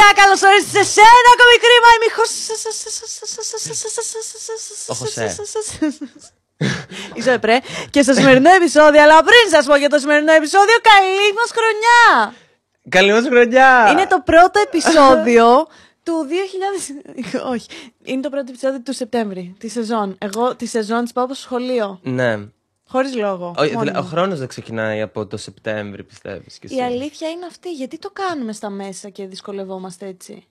παιδιά, καλώ ορίσατε σε ένα ακόμη κρίμα. Είμαι η Ο Χωσέ. Η Ζωέ Πρέ. Και στο σημερινό επεισόδιο, αλλά πριν σα πω για το σημερινό επεισόδιο, καλή μα χρονιά! Καλή μας χρονιά! Είναι το πρώτο επεισόδιο του 2000. Όχι. Είναι το πρώτο επεισόδιο του Σεπτέμβρη. Τη σεζόν. Εγώ τη σεζόν τη πάω από στο σχολείο. Ναι. Χωρίς λόγο. Όχι, μόνη δηλα- ο μου. χρόνος δεν ξεκινάει από το Σεπτέμβρη, πιστεύεις κι εσύ. Η αλήθεια είναι αυτή. Γιατί το κάνουμε στα μέσα και δυσκολευόμαστε έτσι;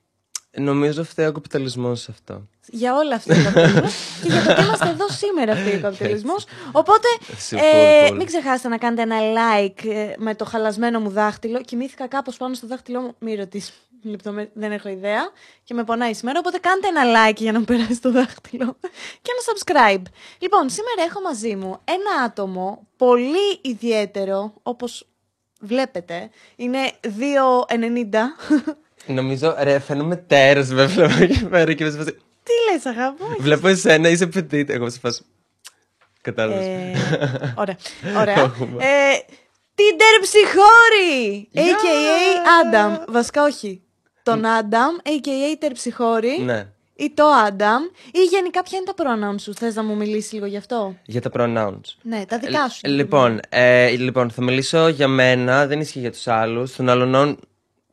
Νομίζω φταίει ο καπιταλισμός σε αυτό. Για όλα αυτά τα πράγματα. και για το ότι είμαστε εδώ σήμερα αυτή ο καπιταλισμός. Οπότε Εσύ, ε, full, full. μην ξεχάσετε να κάνετε ένα like ε, με το χαλασμένο μου δάχτυλο. Κοιμήθηκα κάπως πάνω στο δάχτυλό μου. Μη ρωτήσει. Λεπτομέρειες, Δεν έχω ιδέα. Και με πονάει σήμερα. Οπότε κάντε ένα like για να μου περάσει το δάχτυλο. και ένα subscribe. Λοιπόν, σήμερα έχω μαζί μου ένα άτομο πολύ ιδιαίτερο. Όπως βλέπετε. Είναι 2,90. Νομίζω, ρε, φαίνομαι τέρας, με βλέπω εκεί πέρα και είμαι σε φάση... Τι λες αγάπη μου, Βλέπω εσένα, είσαι petit, εγώ σε φάση... Κατάλαβες. Ε, ωραία. ωραία. Έχουμε. ε, Tinder ψυχόρη! A.K.A. Adam. Βασικά όχι. Τον Adam, a.k.a. τερψυχόρη. Ναι. Ή το Adam. Ή γενικά ποια είναι τα pronouns σου; Θες να μου μιλήσεις λίγο γι' αυτό; Για τα pronouns. Ναι, τα δικά σου. Ε, Λοιπόν, ε, λοιπόν, θα μιλήσω για μένα, δεν ισχύει για τους άλλους. Των άλλων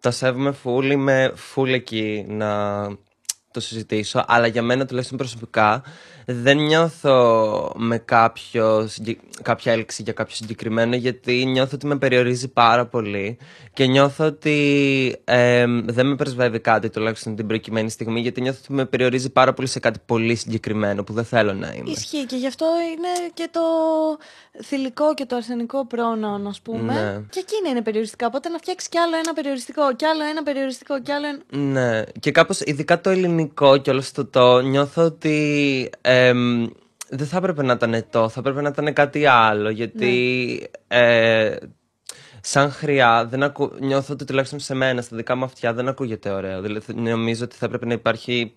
τα σέβομαι full, είμαι full εκεί να το συζητήσω. Αλλά για μένα τουλάχιστον προσωπικά δεν νιώθω με κάποιο, συγκε- κάποια έλξη για κάποιο συγκεκριμένο γιατί νιώθω ότι με περιορίζει πάρα πολύ και νιώθω ότι ε, δεν με πρεσβεύει κάτι τουλάχιστον την προκειμένη στιγμή γιατί νιώθω ότι με περιορίζει πάρα πολύ σε κάτι πολύ συγκεκριμένο που δεν θέλω να είμαι. Ισχύει και γι' αυτό είναι και το θηλυκό και το αρσενικό pronoun, ας πούμε. Ναι. Και εκείνα είναι περιοριστικά. Οπότε να φτιάξεις κι άλλο ένα περιοριστικό, κι άλλο ένα περιοριστικό, κι άλλο ένα. Ναι, και κάπως ειδικά το ελληνικό και όλο αυτό το νιώθω ότι εμ, δεν θα έπρεπε να ήταν το, θα έπρεπε να ήταν κάτι άλλο γιατί ε, σαν χρειά δεν ακου... νιώθω ότι τουλάχιστον σε μένα, στα δικά μου αυτιά δεν ακούγεται ωραίο. Δηλαδή νομίζω ότι θα έπρεπε να υπάρχει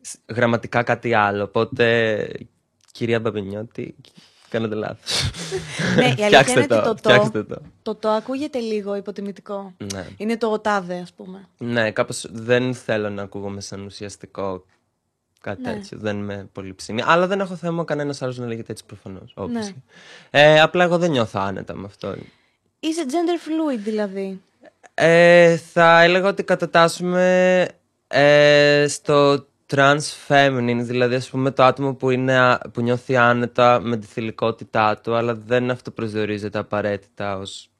σ- γραμματικά κάτι άλλο. Οπότε, κυρία Μπαμπινιώτη, κάνετε λάθος. ναι, η αλήθεια Φτιάξτε είναι ότι το, το το, φτιάξτε το. το το ακούγεται λίγο υποτιμητικό. Ναι. Είναι το τάδε, ας πούμε. Ναι, κάπως δεν θέλω να ακούγομαι σαν ουσιαστικό κάτι Ναι. τέτοιο. Δεν είμαι πολύ ψήμη. Αλλά δεν έχω θέμα κανένας άλλος να λέγεται έτσι προφανώς. Ναι. Ε, απλά εγώ δεν νιώθω άνετα με αυτό. Είσαι gender fluid δηλαδή. Ε, θα έλεγα ότι κατατάσσουμε ε, στο trans feminine, δηλαδή ας πούμε το άτομο που, είναι, α- που νιώθει άνετα με τη θηλυκότητά του, αλλά δεν αυτό προσδιορίζεται απαραίτητα ως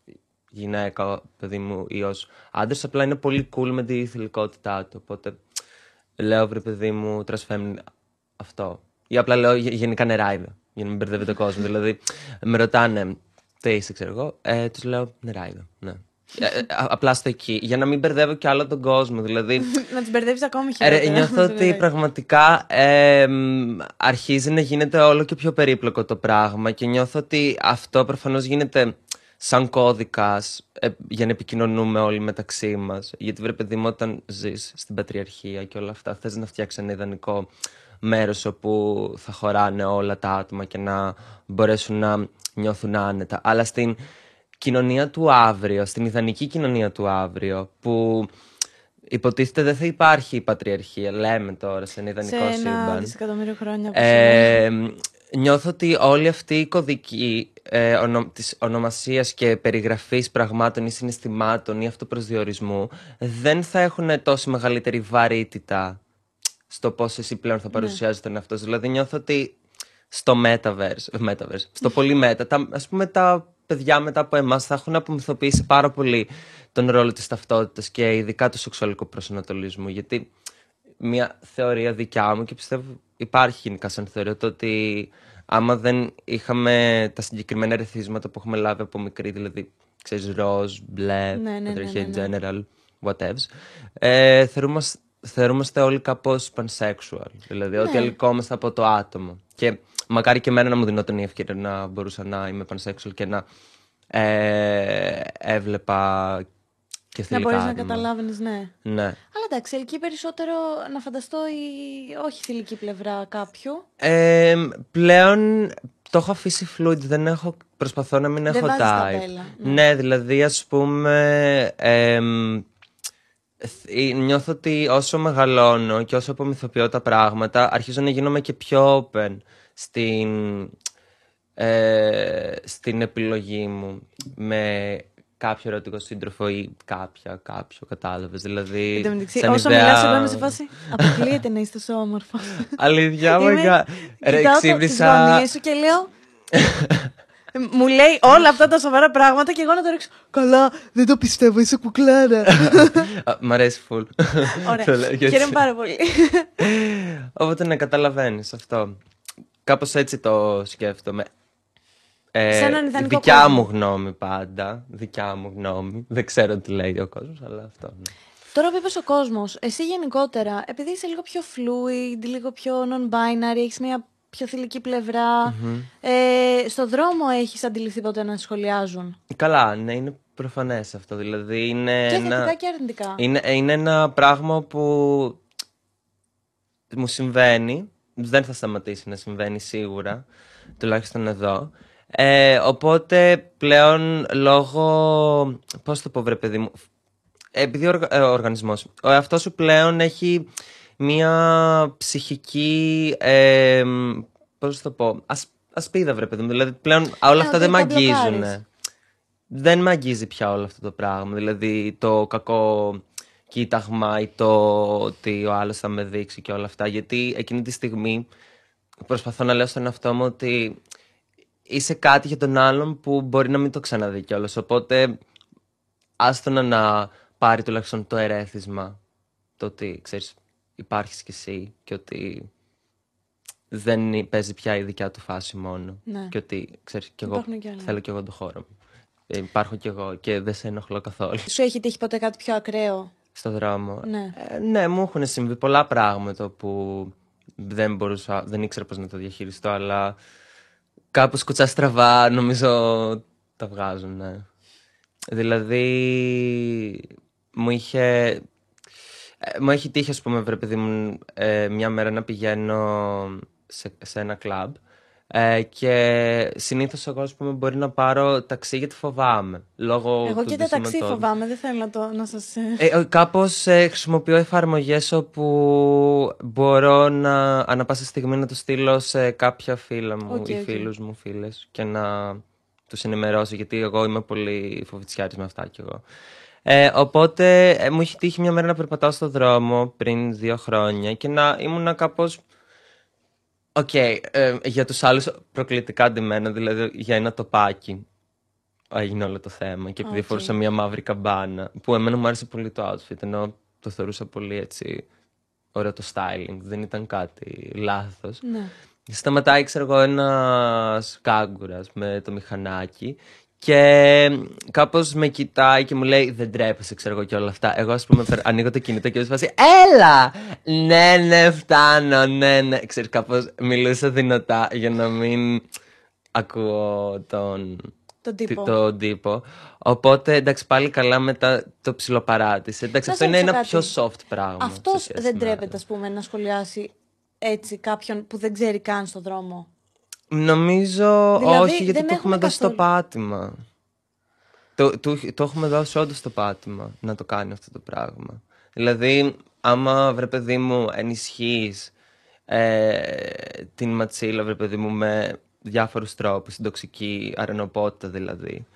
γυναίκα, παιδί μου, ή ως άντρας, απλά είναι πολύ cool με τη θηλυκότητά του, οπότε λέω βρε παιδί μου trans feminine αυτό. Ή απλά λέω γε- γενικά νεράιδα, για να μην μπερδεύει το κόσμος. δηλαδή, με ρωτάνε τι είσαι, ξέρω εγώ, ε, τους λέω νεράιδα, ναι. Ε, ε, α- απλά στο εκεί, για να μην μπερδεύω κι άλλο τον κόσμο. Δηλαδή, να τους μπερδεύεις ακόμη ε, χειρότερα. ρε, νιώθω ότι πραγματικά ε, μ, αρχίζει να γίνεται όλο και πιο περίπλοκο το πράγμα και νιώθω ότι αυτό προφανώς γίνεται σαν κώδικας ε, για να επικοινωνούμε όλοι μεταξύ μας. Γιατί βρε παιδί μου όταν ζεις στην πατριαρχία και όλα αυτά θες να φτιάξεις ένα ιδανικό μέρος όπου θα χωράνε όλα τα άτομα και να μπορέσουν να νιώθουν άνετα. Αλλά στην κοινωνία του αύριο, στην ιδανική κοινωνία του αύριο που υποτίθεται δεν θα υπάρχει η πατριαρχία, λέμε τώρα σε ένα σε ιδανικό ένα σύμπαν. δισεκατομμύριο χρόνια. που σημαίνει. Ε, νιώθω ότι όλη αυτή η κωδική ε, ονο, της ονομασίας και περιγραφής πραγμάτων ή συναισθημάτων ή αυτοπροσδιορισμού δεν θα έχουν τόση μεγαλύτερη βαρύτητα στο πώς εσύ πλέον θα παρουσιάζεις τον εαυτό σου. Δηλαδή νιώθω ότι στο metaverse, metaverse στο πολύ meta, τα, ας πούμε τα παιδιά μετά από εμάς θα έχουν απομυθοποιήσει πάρα πολύ τον ρόλο της ταυτότητας και ειδικά του σεξουαλικού προσανατολισμού γιατί μια θεωρία δικιά μου και πιστεύω υπάρχει γενικά σαν θεωρία το ότι άμα δεν είχαμε τα συγκεκριμένα ρεθίσματα που έχουμε λάβει από μικρή, δηλαδή ξέρεις ροζ, μπλε, Ναι, ναι, ναι, πατριαρχία ναι, ναι. general, whatever, ε, θεωρούμαστε, θεωρούμαστε όλοι κάπως pansexual, δηλαδή ότι Ναι. ελκόμαστε από το άτομο. Και μακάρι και εμένα να μου δινόταν η ευκαιρία να μπορούσα να είμαι pansexual και να ε, έβλεπα και να θηλυκά μπορείς να άτομα. καταλάβει, ναι. Ναι. Αλλά εντάξει, ελκύει περισσότερο να φανταστώ η όχι θηλυκή πλευρά κάποιου. Ε, πλέον το έχω αφήσει fluid, δεν έχω, προσπαθώ να μην Δεν έχω βάζεις type. ταμπέλα, ναι. Ναι, δηλαδή ας πούμε, εμ, ε, νιώθω ότι όσο μεγαλώνω και όσο απομυθοποιώ τα πράγματα, αρχίζω να γίνομαι και πιο open στην, ε, στην επιλογή μου με κάποιο ερωτικό σύντροφο ή κάποια, κάποιο, κατάλαβες. Δηλαδή. Εν τω μεταξύ, σαν όσο ιδέα- μιλάς, εγώ είμαι σε φάση. Αποκλείεται να είστε τόσο όμορφος. Αλήθεια, oh my Είμαι- God. Ρε, Κοιτάω το- τις ξύπνησα. γωνίες σου και λέω. Μου λέει όλα αυτά τα σοβαρά πράγματα και εγώ να το ρίξω. Καλά, δεν το πιστεύω, είσαι κουκλάρα. Α, Μ' αρέσει full. Ωραία. Το λέω και έτσι. Χαίρομαι πάρα πολύ. Οπότε ναι, καταλαβαίνεις αυτό. Κάπως έτσι το σκέφτομαι. Ε, Σε έναν ιδανικό δικιά κόσμο. μου γνώμη πάντα. Δικιά μου γνώμη. Δεν ξέρω τι λέει ο κόσμος, αλλά αυτό. ναι. Τώρα που είπες ο κόσμος, εσύ γενικότερα, επειδή είσαι λίγο πιο fluid, λίγο πιο non-binary, έχεις μια πιο θηλυκή πλευρά, ε, στο δρόμο έχεις αντιληφθεί ποτέ να σχολιάζουν; Καλά, ναι, είναι προφανές αυτό. Δηλαδή είναι. Και ένα... θετικά και αρνητικά. Είναι, είναι ένα πράγμα που μου συμβαίνει. Δεν θα σταματήσει να συμβαίνει σίγουρα, τουλάχιστον εδώ. Ε, οπότε πλέον λόγω. Πώς το πω, βρε παιδί μου. Επειδή ο, οργα- ε, ο οργανισμός, ο εαυτός σου πλέον έχει μία ψυχική. Ε, πώς το πω. Ασ, ασπίδα, βρε παιδί μου. Δηλαδή πλέον όλα αυτά ότι δεν με τα μπλοκάρεις. αγγίζουν δεν με αγγίζει πια όλο αυτό το πράγμα. Δηλαδή το κακό κοίταγμα ή το ότι ο άλλος θα με δείξει και όλα αυτά. Γιατί εκείνη τη στιγμή προσπαθώ να λέω στον εαυτό μου ότι είσαι κάτι για τον άλλον που μπορεί να μην το ξαναδεί κιόλας. Οπότε άστο να, να πάρει τουλάχιστον το ερέθισμα το ότι ξέρεις υπάρχεις κι εσύ και ότι δεν παίζει πια η δικιά του φάση μόνο. Ναι. Και ότι ξέρεις κι εγώ Υπάρχουν κι άλλα. θέλω κι εγώ το χώρο μου. Ε, Υπάρχω κι εγώ και δεν σε ενοχλώ καθόλου. Σου έχει τύχει ποτέ κάτι πιο ακραίο; Στο δρόμο. Ναι. Ε, ναι, μου έχουν συμβεί πολλά πράγματα που δεν μπορούσα, δεν ήξερα πώς να το διαχειριστώ, αλλά κάπως κουτσά στραβά νομίζω τα βγάζουν, ναι. Δηλαδή, μου είχε... ε, μου έχει τύχει, ας πούμε, βρε παιδί μου, ε, μια μέρα να πηγαίνω σε, σε ένα κλαμπ ε, και συνήθως εγώ, ας πούμε, μπορεί να πάρω ταξί γιατί φοβάμαι. Λόγω Εγώ του και τα ταξί ντυσίματός μου. φοβάμαι, δεν θέλω να, το, να σας... ε, Ε, ε, κάπως ε, χρησιμοποιώ εφαρμογές όπου μπορώ να ανά πάσα στιγμή να το στείλω σε κάποια φίλα μου Οκ, ή οκ. φίλους μου, φίλες και να τους ενημερώσω γιατί εγώ είμαι πολύ φοβητσιάρης με αυτά κι εγώ. Ε, οπότε ε, μου έχει τύχει μια μέρα να περπατάω στο δρόμο πριν δύο χρόνια και να ήμουν κάπως Οκ, ε, για τους άλλους προκλητικά ντυμένο, δηλαδή για ένα τοπάκι έγινε όλο το θέμα και επειδή Οκ. φορούσα μια μαύρη καμπάνα που εμένα μου άρεσε πολύ το outfit ενώ το θεωρούσα πολύ έτσι ωραίο το styling, δεν ήταν κάτι λάθος. Ναι. Σταματάει, ξέρω εγώ, ένας κάγκουρας με το μηχανάκι και κάπως με κοιτάει και μου λέει δεν τρέπεσαι, ξέρω εγώ και όλα αυτά. Εγώ, ας πούμε, φερ- ανοίγω το κινητό και μου φάση έλα! Ναι, ναι, φτάνω, ναι, ναι. Ξέρεις, κάπως μιλούσα δυνατά για να μην ακούω τον, Τον τι- τύπο. τον τύπο. Οπότε, εντάξει, πάλι καλά μετά το ψιλοπαράτησε. Εντάξει, Να αυτό σε είναι ένα ρωτήσω πιο κάτι. soft πράγμα. σε Αυτός σχέση δεν με τρέπεται, άλλα. ας πούμε, να σχολιάσει έτσι κάποιον που δεν ξέρει καν στο δρόμο; Νομίζω Δηλαδή, όχι, γιατί δεν το έχουμε έχουμε δώσει το καθόλου. πάτημα. Το, το, το έχουμε δώσει όντως το πάτημα να το κάνει αυτό το πράγμα. Δηλαδή, άμα βρε παιδί μου ενισχύεις ε, την ματσίλα, βρε παιδί μου, με διάφορους τρόπους, την τοξική αρενοπότητα δηλαδή,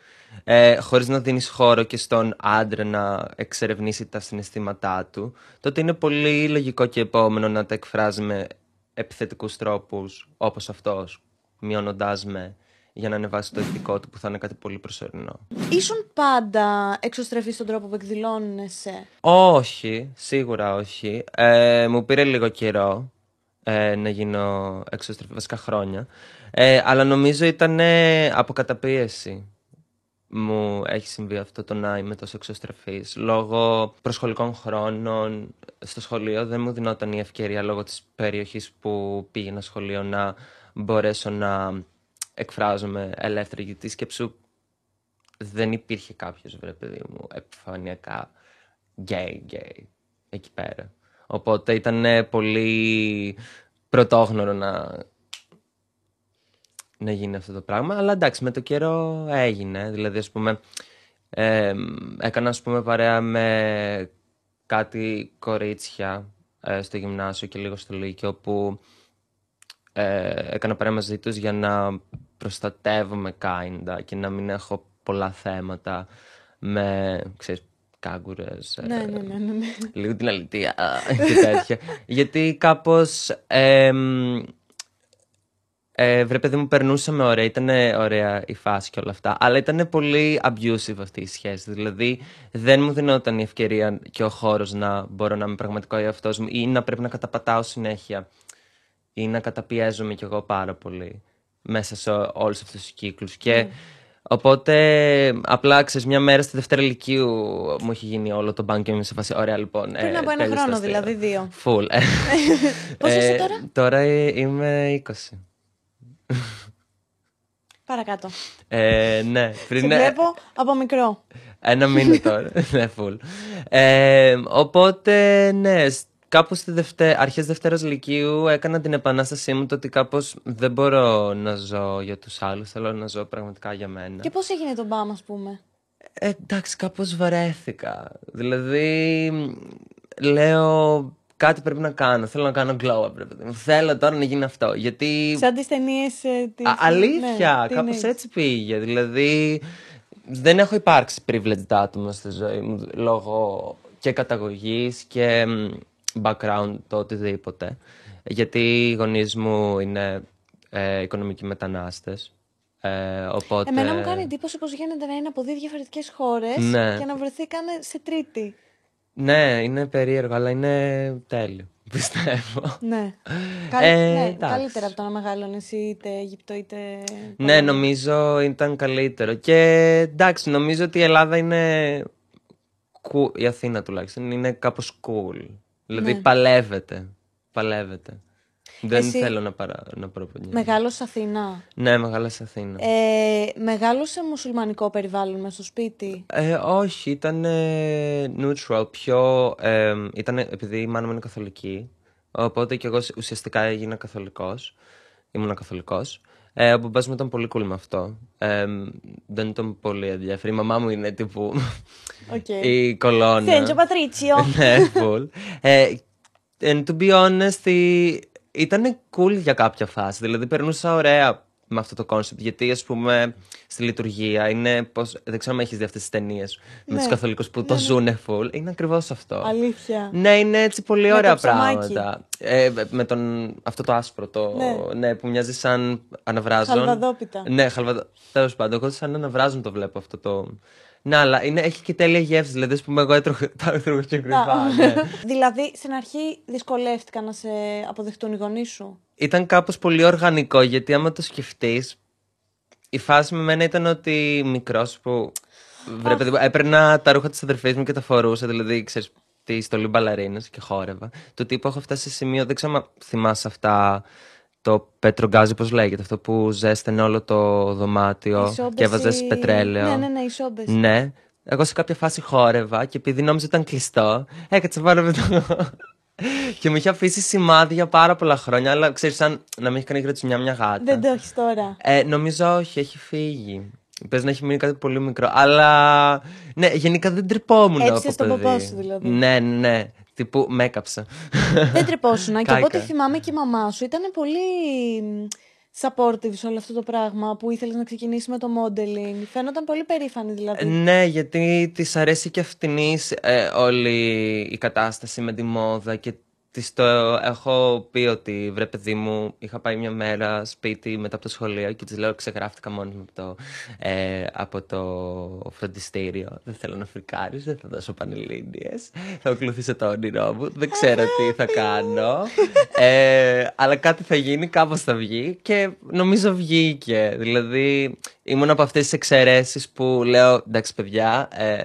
ε, χωρίς να δίνεις χώρο και στον άντρα να εξερευνήσει τα συναισθήματά του, τότε είναι πολύ λογικό και επόμενο να τα εκφράζει με επιθετικούς τρόπους όπως αυτός, μειώνοντάς με για να ανεβάσει το ηθικό του που θα είναι κάτι πολύ προσωρινό. Ήσουν πάντα εξωστρεφή στον τρόπο που εκδηλώνεσαι; Όχι, σίγουρα όχι. Ε, μου πήρε λίγο καιρό ε, να γίνω εξωστρεφή, βασικά χρόνια. Ε, αλλά νομίζω ήταν από καταπίεση μου έχει συμβεί αυτό το να είμαι τόσο εξωστρεφής. Λόγω προσχολικών χρόνων στο σχολείο δεν μου δινόταν η ευκαιρία λόγω της περιοχής που πήγαινα σχολείο να μπορέσω να εκφράζομαι ελεύθερα γιατί σκέψου δεν υπήρχε κάποιος βρε παιδί μου επιφανειακά γκέι γκέι εκεί πέρα. Οπότε ήταν ε, πολύ πρωτόγνωρο να, να γίνει αυτό το πράγμα. Αλλά εντάξει, με το καιρό έγινε. Δηλαδή, ας πούμε, ε, έκανα ας πούμε παρέα με κάτι κορίτσια ε, στο γυμνάσιο και λίγο στο Λύκειο που ε, έκανα παρέα μαζί τους για να προστατεύομαι kinda και να μην έχω πολλά θέματα με, ξέρεις, κάγκουρες, ε, Ναι, ναι, ναι, ναι, ναι. λίγο την αλητία και τέτοια. Γιατί κάπως, ε, ε, βρε παιδί μου, περνούσαμε ωραία, ήταν ωραία η φάση και όλα αυτά, αλλά ήταν πολύ abusive αυτή η σχέση. Δηλαδή, δεν μου δινόταν η ευκαιρία και ο χώρος να μπορώ να είμαι πραγματικό εαυτός μου ή να πρέπει να καταπατάω συνέχεια ή να καταπιέζομαι κι εγώ πάρα πολύ μέσα σε όλους αυτούς τους κύκλους. Και οπότε, απλά ξέρεις, μια μέρα στη Δευτέρα Λυκείου μου έχει γίνει όλο το μπάνκ και είμαι σε φάση, ωραία λοιπόν. Πριν από ένα τέλειωσε το χρόνο, αστείο». δηλαδή δύο. Full. Πώς είσαι Ε, τώρα; Τώρα ε, είμαι 20. Παρακάτω. Ε, ναι, Σε πριν βλέπω από μικρό. ένα μήνα τώρα. ναι, full. Ε, οπότε, ναι, σ- κάπου στη δευτε... αρχές Δευτέρας Λυκείου έκανα την επανάστασή μου το ότι κάπως δεν μπορώ να ζω για τους άλλους, θέλω να ζω πραγματικά για μένα. Και πώς έγινε το μπαμ, ας πούμε; Ε, εντάξει, κάπως βαρέθηκα. Δηλαδή, λέω κάτι πρέπει να κάνω. Θέλω να κάνω glow up, ρε παιδί μου. Θέλω τώρα να γίνει αυτό. Γιατί Σαν τις ταινίες ε, της... Α, αλήθεια, ναι, κάπως teenage. έτσι πήγε. Δηλαδή, δεν έχω υπάρξει privileged άτομος στη ζωή μου λόγω και καταγωγής και μ, background το οτιδήποτε. Γιατί οι γονείς μου είναι ε, οικονομικοί μετανάστες. Ε, οπότε... Εμένα μου κάνει εντύπωση πώς γίνεται να είναι από δύο διαφορετικές χώρες Ναι. και να βρεθήκανε σε τρίτη. Ναι, είναι περίεργο, αλλά είναι τέλειο, πιστεύω. Ναι. Καλ... Ε, ναι εντάξει. καλύτερα από το να μεγαλώνεις είτε Αίγυπτο είτε... Ναι, νομίζω ήταν καλύτερο. Και εντάξει, νομίζω ότι η Ελλάδα είναι. cool- Η Αθήνα τουλάχιστον είναι κάπως cool. Δηλαδή Ναι. παλεύεται. Παλεύεται. Δεν Εσύ- θέλω να, παρα... να προπονιέμαι. Μεγάλος Αθήνα. Ναι, μεγάλα σε Αθήνα. Ε, μεγάλωσε μουσουλμανικό περιβάλλον μέσα στο σπίτι; Ε, όχι, ήταν ε, neutral. Πιο. Ε, ήταν επειδή η μάνα μου είναι καθολική. Οπότε και εγώ ουσιαστικά έγινα καθολικός. Ήμουν καθολικός. Ε, ο μπαμπάς μου ήταν πολύ cool με αυτό. Ε, δεν ήταν πολύ ενδιαφέρει. Η μαμά μου είναι τύπου Οκ. η κολόνα. Σέντζο Πατρίτσιο. ναι, full. Ε, and to be honest, η- ήταν cool για κάποια φάση. Δηλαδή, περνούσα ωραία με αυτό το concept. Γιατί, ας πούμε, στη λειτουργία είναι πως, Δεν ξέρω αν έχεις δει αυτές τις ταινίες με Ναι. του καθολικούς που το ζουνε full. Είναι ακριβώς αυτό. Αλήθεια. Ναι, είναι έτσι πολύ Με ωραία το ψωμάκι. πράγματα. Ε, με τον, αυτό το άσπρο, το, Ναι. ναι. που μοιάζει σαν αναβράζον. Χαλβαδόπιτα. Ναι, χαλβαδό. Τέλος πάντων, εγώ σαν αναβράζον το βλέπω αυτό το. Ναι, αλλά είναι, έχει και τέλεια γεύση. Δηλαδή, ας πούμε, εγώ έτρωγα τα έτρωγα και κρυφά. ναι. δηλαδή, στην αρχή δυσκολεύτηκαν να σε αποδεχτούν οι γονείς σου; Ήταν κάπως πολύ οργανικό γιατί άμα το σκεφτείς, η φάση με μένα ήταν ότι μικρός που. Βρε, παιδί μου, έπαιρνα τα ρούχα της αδερφής μου και τα φορούσα. Δηλαδή, ξέρεις, τη στολή μπαλαρίνας και χόρευα. Το τύπο έχω φτάσει σε σημείο, δεν ξέρω αν θυμάσαι αυτά. Το πετρογκάζι, πώς λέγεται, αυτό που ζέστανε όλο το δωμάτιο Οι σόμπες και έβαζε οι- πετρέλαιο. Ναι, ναι, ναι, οι σόμπες. Ναι. Εγώ σε κάποια φάση χόρευα και επειδή νόμιζα ήταν κλειστό, έκατσα πάνω με το. Και μου είχε αφήσει σημάδια πάρα πολλά χρόνια, αλλά ξέρεις, σαν να με έχει κάνει γράτη μια μια γάτα. Δεν το έχεις τώρα. Ε, νομίζω όχι, έχει φύγει. Πες να έχει μείνει κάτι πολύ μικρό. Αλλά ναι, γενικά δεν τρυπόμουν Έτσισες από τον παιδί. ποπό σου, δηλαδή. Ναι, ναι. Τύπου με έκαψα. Δεν τρεπόσουνα. και από ό,τι Κάηκα. θυμάμαι και η μαμά σου ήταν πολύ μ, supportive σε όλο αυτό το πράγμα που ήθελες να ξεκινήσεις με το modeling. Φαίνονταν πολύ περήφανη δηλαδή. Ναι, γιατί της αρέσει και αυτήν ε, όλη η κατάσταση με τη μόδα και της το έχω πει ότι βρε παιδί μου, είχα πάει μια μέρα σπίτι μετά από το σχολείο και της λέω ξεγράφτηκα μόνη μου από το, ε, από το φροντιστήριο. Δεν θέλω να φρικάρεις, δεν θα δώσω πανελλήνιες, θα ακολουθήσω το όνειρό μου, δεν ξέρω τι θα κάνω, ε, αλλά κάτι θα γίνει, κάπως θα βγει και νομίζω βγήκε. Δηλαδή ήμουν από αυτές τις εξαιρέσεις που λέω εντάξει παιδιά, ε,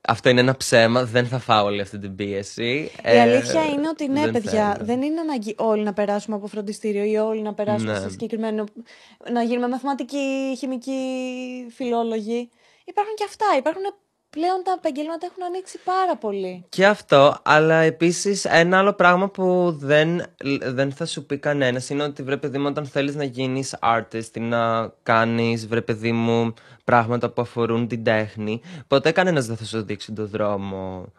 αυτό είναι ένα ψέμα, δεν θα φάω όλη αυτή την πίεση. Η αλήθεια είναι ότι ναι, δεν παιδιά, θέλω. δεν είναι ανάγκη όλοι να περάσουμε από φροντιστήριο ή όλοι να περάσουμε Ναι. σε συγκεκριμένο. να γίνουμε μαθηματικοί, χημικοί, φιλόλογοι. Υπάρχουν και αυτά. Υπάρχουν πλέον τα επαγγέλματα έχουν ανοίξει πάρα πολύ. Και αυτό, αλλά επίσης ένα άλλο πράγμα που δεν, δεν θα σου πει κανένας είναι ότι βρε παιδί μου όταν θέλεις να γίνεις artist ή να κάνεις βρε παιδί μου πράγματα που αφορούν την τέχνη, ποτέ κανένας δεν θα σου δείξει τον δρόμο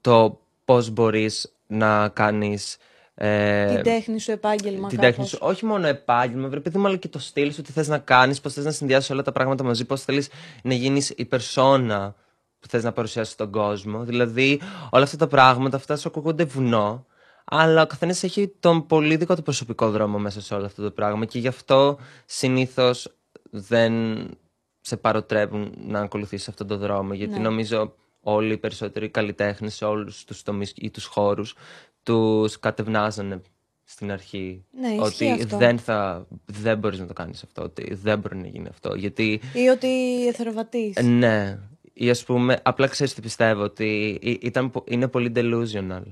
το πώς μπορείς να κάνεις ε, την τέχνη σου επάγγελμα. την κάπως. τέχνη σου, όχι μόνο επάγγελμα, βρε παιδί μου, αλλά και το στυλ σου, τι θες να κάνεις, πώς θες να συνδυάσεις όλα τα πράγματα μαζί, πώς θέλεις να γίνεις η περσόνα που θες να παρουσιάσεις στον κόσμο. Δηλαδή, όλα αυτά τα πράγματα, αυτά σου ακούγονται βουνό, αλλά ο καθένας έχει τον πολύ δικό του προσωπικό δρόμο μέσα σε όλο αυτό το πράγμα και γι' αυτό συνήθως δεν σε παροτρέπουν να ακολουθήσεις αυτόν τον δρόμο, γιατί Ναι. νομίζω όλοι οι περισσότεροι καλλιτέχνες σε όλους τους τομείς ή τους χώρους τους κατευνάζανε στην αρχή Ναι, ισχύει ότι αυτό. δεν, θα, δεν μπορείς να το κάνεις αυτό, ότι δεν μπορεί να γίνει αυτό, γιατί Ή ότι εθεροβατείς. ε, ναι, ή ας πούμε, απλά ξέρεις τι πιστεύω, ότι ή- ήταν, πο- είναι πολύ delusional.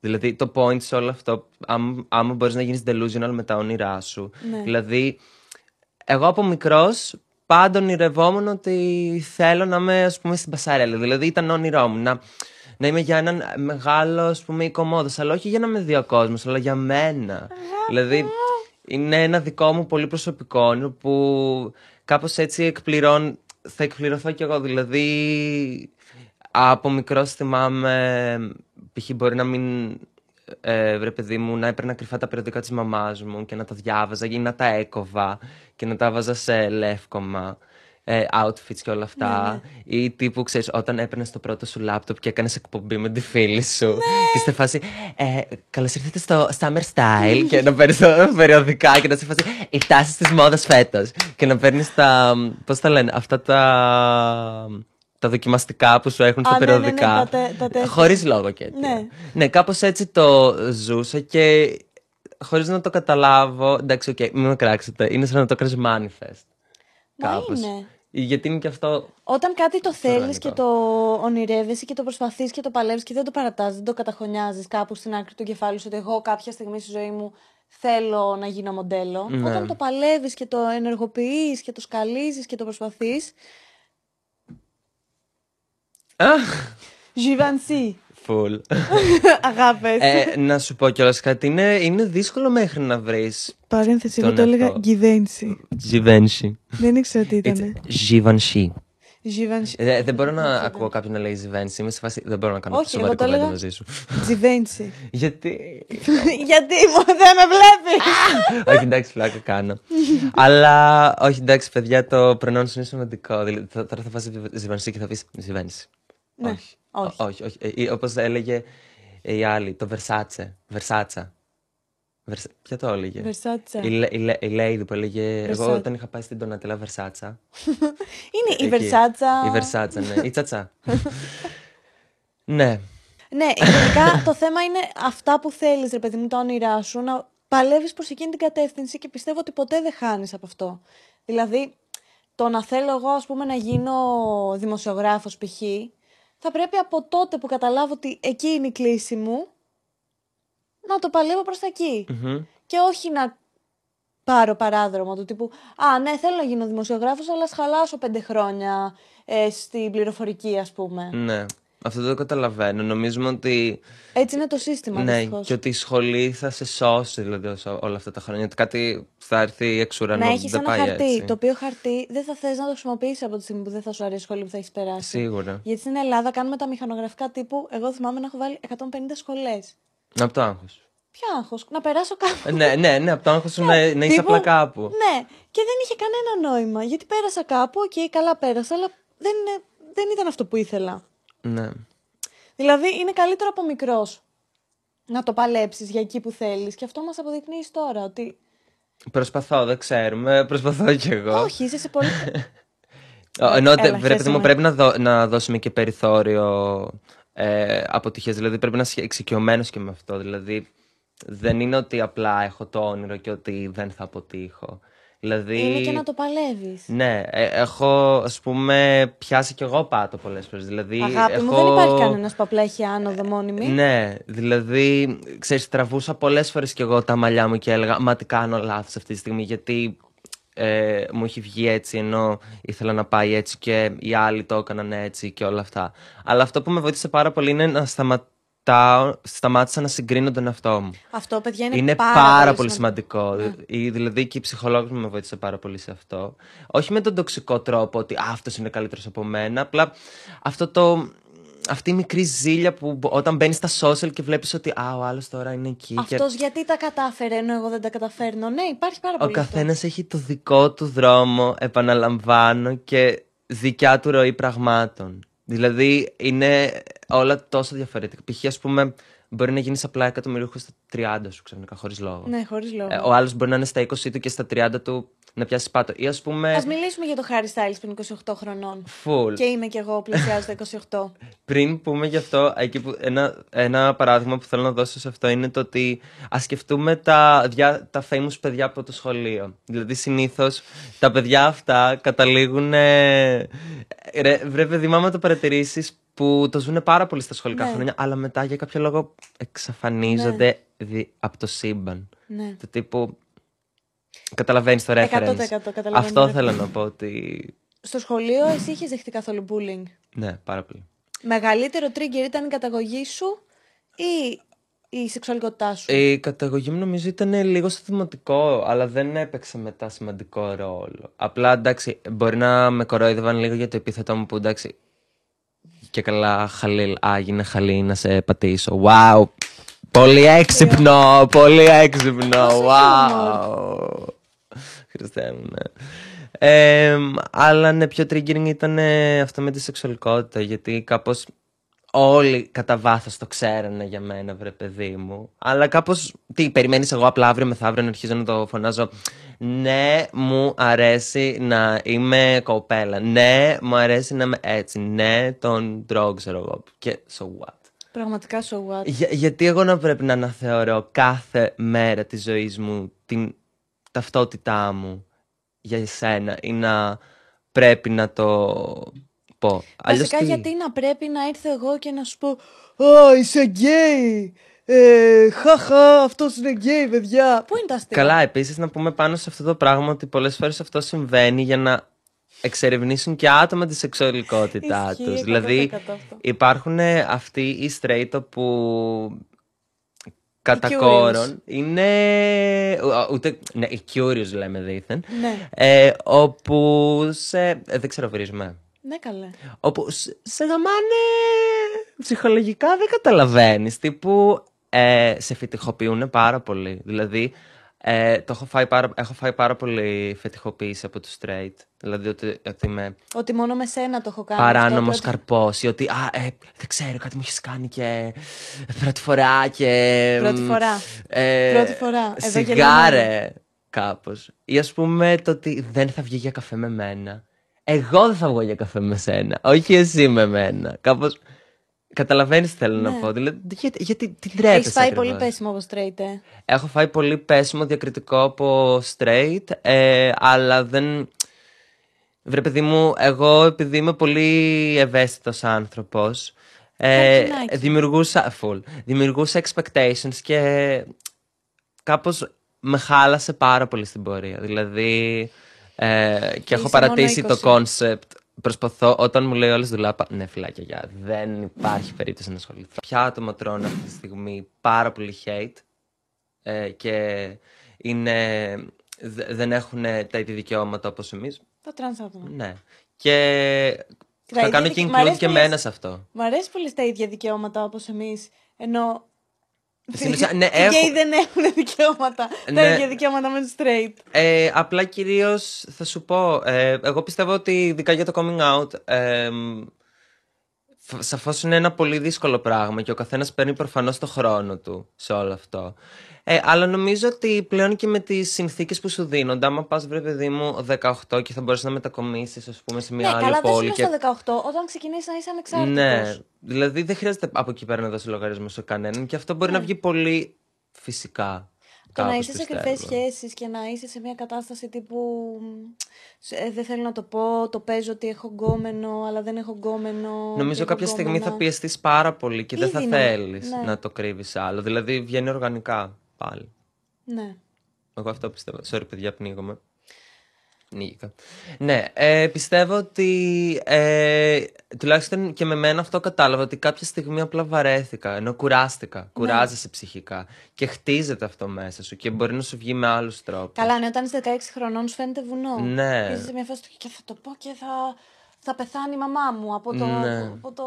Δηλαδή το point σε όλο αυτό, άμα, άμα μπορείς να γίνεις delusional με τα όνειρά σου. Ναι. Δηλαδή, εγώ από μικρός πάντα ονειρευόμουν ότι θέλω να είμαι ας πούμε στην Πασαρέλα. Δηλαδή ήταν όνειρό μου να, να είμαι για έναν μεγάλο ας πούμε οικομόδος, αλλά όχι για να με δει ο κόσμος, αλλά για μένα. δηλαδή είναι ένα δικό μου πολύ προσωπικό όνειρο που κάπως έτσι εκπληρών, θα εκπληρωθώ κι εγώ. Δηλαδή από μικρός θυμάμαι, π.χ. μπορεί να μην ε, βρε παιδί μου, να έπαιρνα κρυφά τα περιοδικά της μαμάς μου και να τα διάβαζα ή να τα έκοβα και να τα βάζα σε λεύκομα, ε, outfits και όλα αυτά. Ή τύπου, ξέρεις, όταν έπαιρνες το πρώτο σου λάπτοπ και έκανες εκπομπή με τη φίλη σου. Και στη φάση, ε, καλώς ήρθατε στο Summer Style και να παίρνεις τα περιοδικά και να σε φάση, οι τάσεις της μόδας φέτος. Και να παίρνεις τα, πώς τα λένε, αυτά τα... Τα δοκιμαστικά που σου έχουν στα Α, ναι, ναι, ναι, περιοδικά. τα τε- τα τέτοια. Χωρίς λόγο και έτσι. Ναι. Ναι, κάπως έτσι το ζούσα και χωρίς να το καταλάβω. Εντάξει, οκ, μην με κράξετε. Είναι σαν να το έκανες manifest. Μα Κάπως. είναι. Γιατί είναι και αυτό. Όταν κάτι το θέλεις ιδανικό. και το ονειρεύεσαι και το προσπαθείς και το παλεύεις και δεν το παρατάς, δεν το καταχωνιάζεις κάπου στην άκρη του κεφάλου σου ότι εγώ κάποια στιγμή στη ζωή μου θέλω να γίνω μοντέλο. Ναι. Όταν το παλεύεις και το ενεργοποιείς και το σκαλίζεις και το προσπαθείς, Αχ, Givenchy, full. αγάπες. ε, να σου πω κιόλας κάτι. Είναι, είναι δύσκολο μέχρι να βρεις Παρένθεση, τον εγώ το έλεγα εαυτό. Givenchy. Givenchy. δεν ήξερα τι It's ήταν. Givenchy. Givenchy. Ε, δεν μπορώ να ακούω κάποιον να λέει Givenchy. Είμαι σε φάση. Δεν μπορώ να κάνω Όχι, σοβαρή εγώ το κουβέντα έλεγα- μαζί σου. Givenchy. Γιατί; Γιατί μου δεν με βλέπεις. όχι, εντάξει, φλάκα κάνω. Αλλά όχι, εντάξει, παιδιά, το pronunciation είναι σημαντικό. Δηλαδή, θα- τώρα θα βάζει Ζιβανσί και θα πεις Ζιβένση. Ναι, όχι. όχι. Ο- όχι, όχι. Όπως έλεγε η άλλη, το Versace. Versace. Versa... Ποια το έλεγε; Versace. Η, Λε- η, Λε- η Lady που έλεγε. Εγώ Versace. όταν είχα πάει στην Donatella Versace. Είναι η εκεί. Versace. Η Versace, ναι. Η Τσατσά. ναι. Ναι, γενικά το θέμα είναι αυτά που θέλεις, ρε παιδί μου, τα όνειρά σου, να παλεύεις προς εκείνη την κατεύθυνση και πιστεύω ότι ποτέ δεν χάνεις από αυτό. Δηλαδή, το να θέλω εγώ, ας πούμε, να γίνω δημοσιογράφος π.χ., θα πρέπει από τότε που καταλάβω ότι εκεί είναι η κλίση μου, να το παλεύω προς τα εκεί. Μμμ. Και όχι να πάρω παράδρομο του τύπου «Α, ναι, θέλω να γίνω δημοσιογράφος, αλλά ας χαλάσω πέντε χρόνια ε, στην πληροφορική, ας πούμε». Ναι. Αυτό δεν το καταλαβαίνω. Νομίζουμε ότι. Έτσι είναι το σύστημα, Ναι, δυστυχώς. και ότι η σχολή θα σε σώσει δηλαδή όσο- όλα αυτά τα χρόνια. Ότι κάτι θα έρθει εξ ουρανού. να έχεις δεν ένα πάει χαρτί. έτσι. Το οποίο χαρτί δεν θα θες να το χρησιμοποιήσεις από τη στιγμή που δεν θα σου αρέσει η σχολή που θα έχεις περάσει. Σίγουρα. Γιατί στην Ελλάδα κάνουμε τα μηχανογραφικά τύπου. Εγώ θυμάμαι να έχω βάλει 150 σχολές. Από το άγχος. Ποιο άγχος, να περάσω κάπου. ναι, ναι, ναι, από το άγχος σου να, να είσαι Τύπου, απλά κάπου. Ναι, και δεν είχε κανένα νόημα. Γιατί πέρασα κάπου, οκ, καλά πέρασα, αλλά δεν, είναι, δεν ήταν αυτό που ήθελα. Ναι. Δηλαδή είναι καλύτερο από μικρός να το παλέψεις για εκεί που θέλεις. Και αυτό μας αποδεικνύεις τώρα ότι. Προσπαθώ, δεν ξέρουμε. Προσπαθώ κι εγώ. Όχι, είσαι σε πολύ. Ε, Ενώ Έλα, τε- βρε, παιδί χαίρεσαι. μου, πρέπει να, δω- να δώσουμε και περιθώριο ε, αποτυχίας. Δηλαδή πρέπει να είσαι εξοικειωμένος και με αυτό. Δηλαδή δεν είναι ότι απλά έχω το όνειρο και ότι δεν θα αποτύχω. Δηλαδή... είναι και να το παλεύεις. Ναι, ε, έχω ας πούμε πιάσει κι εγώ πάτο πολλές φορές. Δηλαδή, Αγάπη έχω... μου, δεν υπάρχει κανένας που απλά έχει άνοδο μόνιμη. Ναι, δηλαδή, ξέρεις, τραβούσα πολλές φορές κι εγώ τα μαλλιά μου και έλεγα «Μα τι κάνω λάθος αυτή τη στιγμή» γιατί ε, μου έχει βγει έτσι ενώ ήθελα να πάει έτσι και οι άλλοι το έκαναν έτσι και όλα αυτά. Αλλά αυτό που με βοήθησε πάρα πολύ είναι να σταματάω, σταμάτησα να συγκρίνω τον εαυτό μου. Αυτό, παιδιά, είναι, Είναι πάρα, πάρα, πολύ πολύ σημαντικό. σημαντικό. Η- Δηλαδή και η ψυχολόγος μου με βοήθησε πάρα πολύ σε αυτό. Όχι με τον τοξικό τρόπο ότι «Α, αυτός είναι καλύτερος από μένα. Απλά αυτό το αυτή η μικρή ζήλια που μπο- όταν μπαίνεις στα social και βλέπεις ότι α, ο άλλος τώρα είναι εκεί. και Αυτός γιατί τα κατάφερε ενώ εγώ δεν τα καταφέρνω. Ναι, υπάρχει πάρα ο πολύ. αυτό. καθένας έχει το δικό του δρόμο, επαναλαμβάνω, και δικιά του ροή πραγμάτων. Δηλαδή είναι όλα τόσο διαφορετικά. Π.χ. ας πούμε, μπορεί να γίνεις απλά εκατομμυρίουχος στα 30 σου ξαφνικά, χωρίς λόγο. Ναι, χωρίς λόγο. Ε, ο άλλος μπορεί να είναι στα 20 του και στα 30 του να πιάσεις πάτο. Ή ας πούμε. Α μιλήσουμε για το Χάρι Styles πριν 28 χρονών. Full. Και είμαι κι εγώ πλησιάζω τα 28. Πριν πούμε γι' αυτό, εκεί που ένα, ένα παράδειγμα που θέλω να δώσω σε αυτό είναι το ότι ας σκεφτούμε τα, διά, τα famous παιδιά από το σχολείο. Δηλαδή, συνήθως τα παιδιά αυτά καταλήγουν. Ε, ρε, βρε, παιδί, μου, άμα το παρατηρήσεις, που το ζουν πάρα πολύ στα σχολικά Ναι. χρόνια, αλλά μετά για κάποιο λόγο εξαφανίζονται δι- από το σύμπαν. ναι. Το τύπου. Καταλαβαίνεις το reference. 100% καταλαβαίνω Αυτό το θέλω reference. να πω ότι. Στο σχολείο εσύ είχες δεχτεί καθόλου bullying; Ναι, πάρα πολύ. Μεγαλύτερο trigger ήταν η καταγωγή σου ή η σεξουαλικότητά σου; Η καταγωγή μου νομίζω ήταν λίγο στο δημοτικό, αλλά δεν έπαιξε μετά σημαντικό ρόλο. Απλά εντάξει, μπορεί να με κορόιδευαν λίγο για το επίθετό μου που εντάξει. Και καλά, Χαλίλ, άγινε Χαλί να σε πατήσω. Wow! Πολύ έξυπνο! Πολύ έξυπνο! Wow! Χριστέ μου, ναι. Ε, αλλά ναι, πιο triggering ήταν ε, αυτό με τη σεξουαλικότητα, γιατί κάπως όλοι κατά βάθος το ξέρανε για μένα, βρε παιδί μου. Αλλά κάπως, τι, περιμένεις εγώ απλά αύριο μεθαύριο να αρχίζω να το φωνάζω. Ναι, μου αρέσει να είμαι κοπέλα. Ναι, μου αρέσει να είμαι έτσι. Ναι, τον τρώω, ξέρω εγώ. Και so what. Πραγματικά so what; Για- γιατί εγώ να πρέπει να αναθεωρώ κάθε μέρα της ζωής μου την ταυτότητά μου για εσένα ή να πρέπει να το πω. Αλλιώς Βασικά τι- γιατί να πρέπει να έρθω εγώ και να σου πω Α, είσαι γκέι! Ε, χαχα, αυτός είναι γκέι, παιδιά. Πού είναι τα αστεία; Καλά, επίσης να πούμε πάνω σε αυτό το πράγμα ότι πολλές φορές αυτό συμβαίνει για να εξερευνήσουν και άτομα της σεξουαλικότητά Ισχύει, τους. 100% Δηλαδή αυτό. υπάρχουν αυτοί οι straight που κατά curious. κόρον είναι. ου- Ούτε. Ναι, οι curious λέμε δήθεν. Ναι, Ε, όπου σε. ε, δεν ξέρω, βρίζουμε. ναι καλέ. Όπου σε, σε γαμάνε ψυχολογικά δεν καταλαβαίνεις. Τύπου ε, σε φετιχοποιούν πάρα πολύ. Δηλαδή, ε, το έχω φάει πάρα, έχω φάει πάρα πολύ φετιχοποίηση από τους straight. Δηλαδή ότι, ότι είμαι Ότι μόνο με σένα το έχω κάνει. παράνομος αυτό, πρώτη- καρπός ή ότι α, ε, δεν ξέρω, κάτι μου έχεις κάνει και πρώτη φορά και... Πρώτη μ, φορά. Ε, Πρώτη φορά. Εδώ Σιγάρε κάπως. Ή ας πούμε το ότι δεν θα βγει για καφέ με μένα. Εγώ δεν θα βγω για καφέ με σένα. Όχι εσύ με μένα. Κάπως... Καταλαβαίνεις τι θέλω να Ναι. πω. Δηλαδή, γιατί, γιατί την τρέπεσαι Έχεις φάει ακριβώς. πολύ πέσιμο από straight, ε. Έχω φάει πολύ πέσιμο διακριτικό από straight, ε, αλλά δεν... Βρε παιδί μου, εγώ επειδή είμαι πολύ ευαίσθητος άνθρωπος, ε, Καρκινάκι. δημιουργούσα, full, δημιουργούσα expectations και κάπως με χάλασε πάρα πολύ στην πορεία. Δηλαδή, ε, και έχω Είσαι παρατήσει μόνο το 20. concept. Προσπαθώ, όταν μου λέει όλες δουλάπα, ναι φυλάκια για, δεν υπάρχει περίπτωση να ασχοληθώ. Ποια άτομα τρώνε αυτή τη στιγμή πάρα πολύ hate ε, και είναι, δε- δεν έχουν τα ίδια δικαιώματα όπως εμείς. Τα τρανς άτομα. Ναι. Και Τα θα ίδια κάνω δικαι- και Μ' include αρέσει και πολύ εμένα ας- σε αυτό. Μ' αρέσει πολύ στα ίδια δικαιώματα όπως εμείς. Ενώ. Στην ουσία, ναι, οι έχω- γκέι δεν έχουν δικαιώματα. Τα Ναι. ίδια δικαιώματα με τους straight. Ε, απλά κυρίως θα σου πω, ε, εγώ πιστεύω ότι ειδικά για το coming out, ε, σαφώς είναι ένα πολύ δύσκολο πράγμα και ο καθένας παίρνει προφανώς το χρόνο του σε όλο αυτό. Ε, αλλά νομίζω ότι πλέον και με τις συνθήκες που σου δίνονται, άμα πας βρε παιδί μου 18 και θα μπορέσεις να μετακομίσεις, ας πούμε, σε μια ναι, άλλη καλά, δεν σου πόλη. λέω και... στα 18, όταν ξεκινήσεις να είσαι ανεξάρτητος. Ναι, δηλαδή δεν χρειάζεται από εκεί πέρα να δώσεις λογαριασμό σε κανέναν και αυτό μπορεί να βγει πολύ φυσικά. Το να κάπως, είσαι σε πιστεύω. κρυφέ σχέσεις και να είσαι σε μια κατάσταση τύπου. ε, δεν θέλω να το πω, το παίζω ότι έχω γκόμενο, αλλά δεν έχω γκόμενο. Νομίζω και έχω κάποια στιγμή γκόμενα. θα πιεστείς πάρα πολύ και δεν θα Ήδη να- θέλεις ναι. να το κρύβεις άλλο. Δηλαδή βγαίνει οργανικά πάλι. Ναι. Εγώ αυτό πιστεύω. Sorry, παιδιά, πνίγομαι. Πνίγηκα. Ναι, ε, πιστεύω ότι ε, τουλάχιστον και με μένα αυτό κατάλαβα ότι κάποια στιγμή απλά βαρέθηκα, ενώ κουράστηκα. Κουράζεσαι ψυχικά και χτίζεται αυτό μέσα σου και μπορεί να σου βγει με άλλους τρόπους. Καλά, ναι, όταν είσαι 16 χρονών σου φαίνεται βουνό. Ναι. Είσαι σε μια φάση του και θα το πω και θα, θα πεθάνει η μαμά μου από, το, Ναι. από το,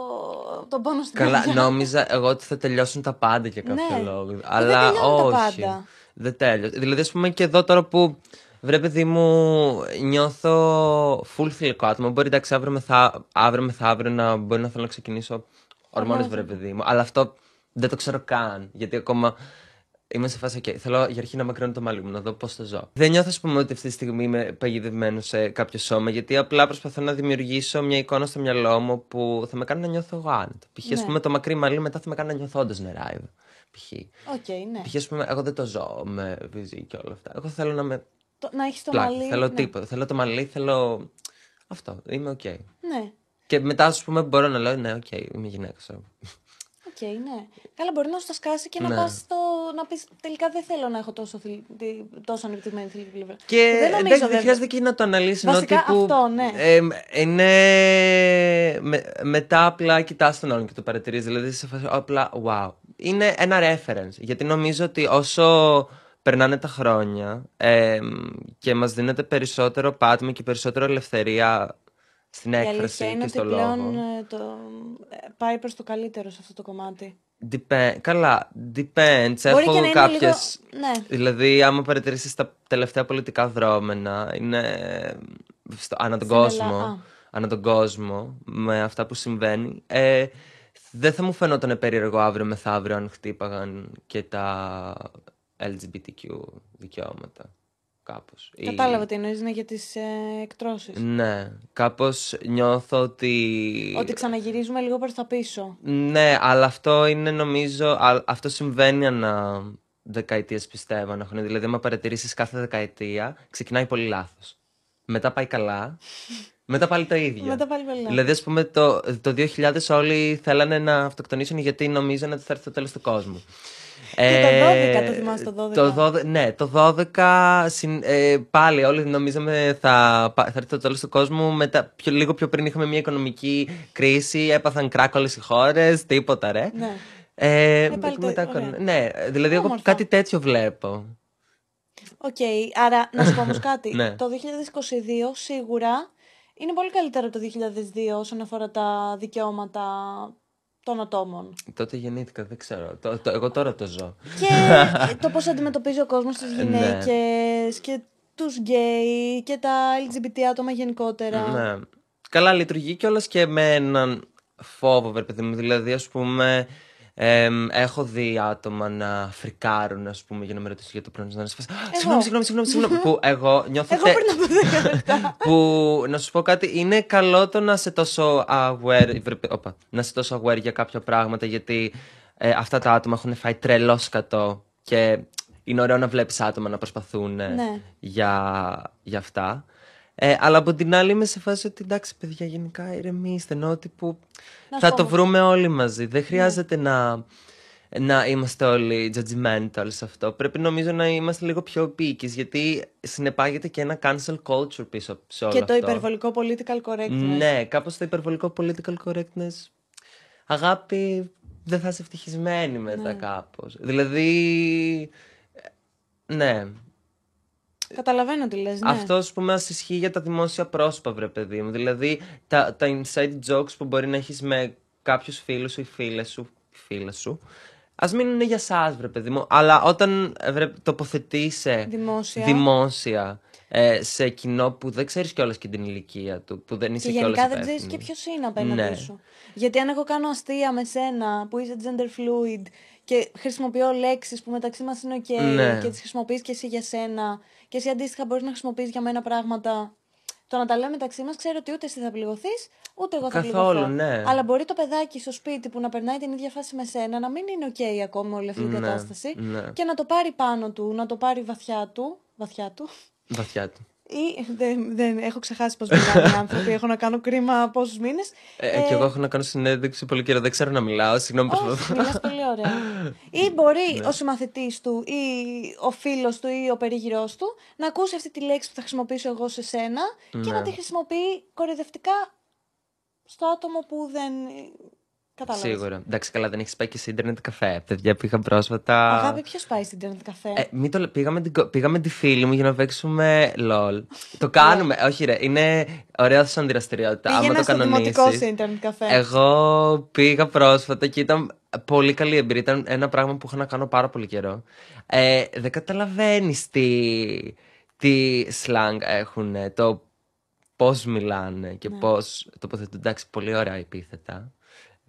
τον πόνο στην Καλά, καρδιά. νόμιζα εγώ ότι θα τελειώσουν τα πάντα για κάποιο Ναι. λόγο. Αλλά τελειώνουν τα όχι. πάντα. Δεν τέλειωσε. Δηλαδή, ας πούμε και εδώ τώρα που βρε παιδί μου νιώθω full θηλυκό άτομο. Μπορεί εντάξει αύριο, μεθα... αύριο μεθαύριο να μπορεί να θέλω να ξεκινήσω ορμόνες βρε παιδί μου. Αλλά αυτό δεν το ξέρω καν. Γιατί ακόμα είμαι σε φάση, ok, θέλω για αρχή να μακρύνω το μαλλί μου, να δω πώς το ζω. Δεν νιώθω, ας πούμε, ότι αυτή τη στιγμή είμαι παγιδευμένος σε κάποιο σώμα, γιατί απλά προσπαθώ να δημιουργήσω μια εικόνα στο μυαλό μου που θα με κάνει να νιώθω εγώ άνετα. Π.χ. ας Ναι. πούμε, το μακρύ μαλλί μετά θα με κάνει να νιώθω όντως νεράιδα. Π.χ. Οκ, ναι. Π.χ. ας πούμε, εγώ δεν το ζω με βυζί και όλα αυτά. Εγώ θέλω να με Το- να έχεις το πλάκα. μαλλί. Θέλω ναι. τίποτα. Θέλω το μαλλί, θέλω. Αυτό. Είμαι οκ. Ναι. Και μετά, ας πούμε, μπορώ να λέω, ναι, οκ, είμαι γυναίκα. so. Οκ, ναι. Καλά, μπορεί να σου τα σκάσει και να Ναι. πας στο. να πεις τελικά δεν θέλω να έχω τόσο, θηλ... τη- τόσο ανεπτυγμένη θηλυκή πλευρά. Και δεν νομίζω, εντάξει, δεν βέβαια. χρειάζεται και να το αναλύσει. ενώ Βασικά τύπου, αυτό, ναι. ε, είναι. Με, μετά απλά κοιτάς τον άλλον και το παρατηρείς. Δηλαδή, σε φάση, απλά, wow. Είναι ένα reference. Γιατί νομίζω ότι όσο περνάνε τα χρόνια ε, και μας δίνεται περισσότερο πάτημα και περισσότερο ελευθερία στην Η έκφραση αλήθεια είναι και ότι στο πλέον λόγο. ε, το... ε, πάει προς το καλύτερο σε αυτό το κομμάτι. Depend, καλά, depends. Μπορεί Έχω και να είναι κάποιες... λίγο... Ναι. Δηλαδή, άμα παρατηρήσεις τα τελευταία πολιτικά δρόμενα, είναι στο, ανά τον Στην κόσμο, Ελλάδα, α. ανά τον κόσμο, με αυτά που συμβαίνει. Ε, δεν θα μου φαινόταν περίεργο αύριο μεθαύριο αν χτύπαγαν και τα LGBTQ δικαιώματα. Κάπως. Ή- Κατάλαβα τι εννοείς, είναι για τις ε, εκτρώσεις. Ναι, κάπως νιώθω ότι... Ότι ξαναγυρίζουμε λίγο προς τα πίσω. Ναι, αλλά αυτό είναι νομίζω. α- Αυτό συμβαίνει ανά δεκαετίες πιστεύω. ανά χρόνια. Δηλαδή, άμα παρατηρήσεις κάθε δεκαετία, ξεκινάει πολύ λάθος. Μετά πάει καλά. μετά πάλι το ίδιο. Μετά πάλι πολύ λάθος. Δηλαδή, ας πούμε, το, το 2000 όλοι θέλανε να αυτοκτονήσουν γιατί νομίζανε ότι θα έρθει το τέλος του κόσμου. Και το 12, το θυμάσαι το 12. το 12 ναι, το 12 συν- ε, πάλι όλοι νομίζαμε θα, πα- θα έρθει το τέλος του κόσμου. Μετά, πιο, λίγο πιο πριν είχαμε μια οικονομική κρίση, έπαθαν κράκ όλες οι χώρες, τίποτα ρε. Ναι. Ε, πάλι το- μετά, ωραία. ναι, δηλαδή εγώ Όμορφα. κάτι τέτοιο βλέπω. Οκ, άρα να σου πω όμως κάτι. Ναι. Το 2022 σίγουρα είναι πολύ καλύτερο από το 2002 όσον αφορά τα δικαιώματα των ατόμων. Τότε γεννήθηκα, δεν ξέρω. Το, το, εγώ τώρα το ζω. Και το πώς αντιμετωπίζει ο κόσμος τις Ναι. γυναίκες και τους γκέι και τα LGBT άτομα γενικότερα. Ναι. Καλά, λειτουργεί κιόλας και με έναν φόβο, βρε παιδί μου. Δηλαδή, ας πούμε, εμ, έχω δει άτομα να φρικάρουν, ας πούμε, για να με ρωτήσουν για το πρόβλημα. Να σε φάση, «Α, Συγγνώμη, συγγνώμη, συγγνώμη, συγγνώμη. που εγώ νιώθω. Εγώ τε- πριν από 10 λεπτά. που να σου πω κάτι, είναι καλό το να είσαι τόσο aware, βρε- όπα, να είσαι τόσο aware για κάποια πράγματα, γιατί ε, αυτά τα άτομα έχουν φάει τρελός σκατό και είναι ωραίο να βλέπεις άτομα να προσπαθούν ε, Ναι. για, για αυτά. Ε, αλλά από την άλλη είμαι σε φάση ότι εντάξει παιδιά γενικά ηρεμήστε, ενώ τύπου Να σου θα πω το όμως. βρούμε όλοι μαζί. Δεν χρειάζεται να, να είμαστε όλοι judgmental σε αυτό. Πρέπει νομίζω να είμαστε λίγο πιο επίκης, γιατί συνεπάγεται και ένα cancel culture πίσω σε όλο και αυτό. το υπερβολικό political correctness. Ναι, κάπως το υπερβολικό political correctness. Αγάπη, δεν θα είσαι ευτυχισμένη μετά Ναι. κάπως. Δηλαδή, ε, ναι. Καταλαβαίνω τι λες, ναι. Αυτός, ας πούμε, ας ισχύει για τα δημόσια πρόσωπα, βρε παιδί μου. Δηλαδή, τα, τα inside jokes που μπορεί να έχεις με κάποιους φίλους σου ή φίλες σου, φίλες σου, ας μην είναι για εσάς, βρε παιδί μου. Αλλά όταν ε, βρε, τοποθετείσαι Δημόσια. δημόσια ε, σε κοινό που δεν ξέρεις κιόλας και την ηλικία του, που δεν είσαι Και κιόλας γενικά δεν ξέρεις υπεύθυνη. και ποιος είναι απέναντι Ναι. σου. Γιατί αν εγώ κάνω αστεία με σένα που είσαι gender fluid και χρησιμοποιώ λέξεις που μεταξύ μας είναι OK Ναι. και τις χρησιμοποιείς και εσύ για σένα και εσύ αντίστοιχα μπορείς να χρησιμοποιείς για μένα πράγματα. Το να τα λέμε μεταξύ μας ξέρω ότι ούτε εσύ θα πληγωθείς, ούτε εγώ θα Καθόλου, πληγωθώ. ναι. Αλλά μπορεί το παιδάκι στο σπίτι που να περνάει την ίδια φάση με σένα να μην είναι OK ακόμα όλη αυτή η Ναι, κατάσταση ναι. και να το πάρει πάνω του, να το πάρει βαθιά του. Βαθιά του. Βαθιά του. Ή δεν, δεν έχω ξεχάσει πώς μιλάνε οι άνθρωποι. έχω να κάνω κρίμα πόσους μήνες. Ε, και εγώ έχω να κάνω συνέντευξη πολύ καιρό, δεν ξέρω να μιλάω. Συγγνώμη, Όχι, προσπαθώ. μιλάς πολύ ωραία. Ή μπορεί Ναι. ο συμμαθητής του ή ο φίλος του ή ο περίγυρός του να ακούσει αυτή τη λέξη που θα χρησιμοποιήσω εγώ σε σένα και Ναι. να τη χρησιμοποιεί κορυδευτικά στο άτομο που δεν Κατάλαβες. Σίγουρα. Εντάξει, καλά, δεν έχεις πάει και σε ίντερνετ καφέ. Παιδιά, πήγα πρόσφατα. Αγάπη, ποιος πάει στην Ιντερνετ καφέ; Ε, μην το, λέ- πήγα, με την, κο- πήγα με τη φίλη μου για να παίξουμε LOL. το κάνουμε. Όχι, ρε, είναι ωραία σαν δραστηριότητα. άμα Πήγαινα το στο δημοτικό κανονίσεις. σε Ιντερνετ καφέ. Εγώ πήγα πρόσφατα και ήταν πολύ καλή εμπειρία. Ήταν ένα πράγμα που είχα να κάνω πάρα πολύ καιρό. Ε, δεν καταλαβαίνεις τι, τι slang έχουν, το πώς μιλάνε και Ναι. πώς τοποθετούν. Εντάξει, πολύ ωραία επίθετα.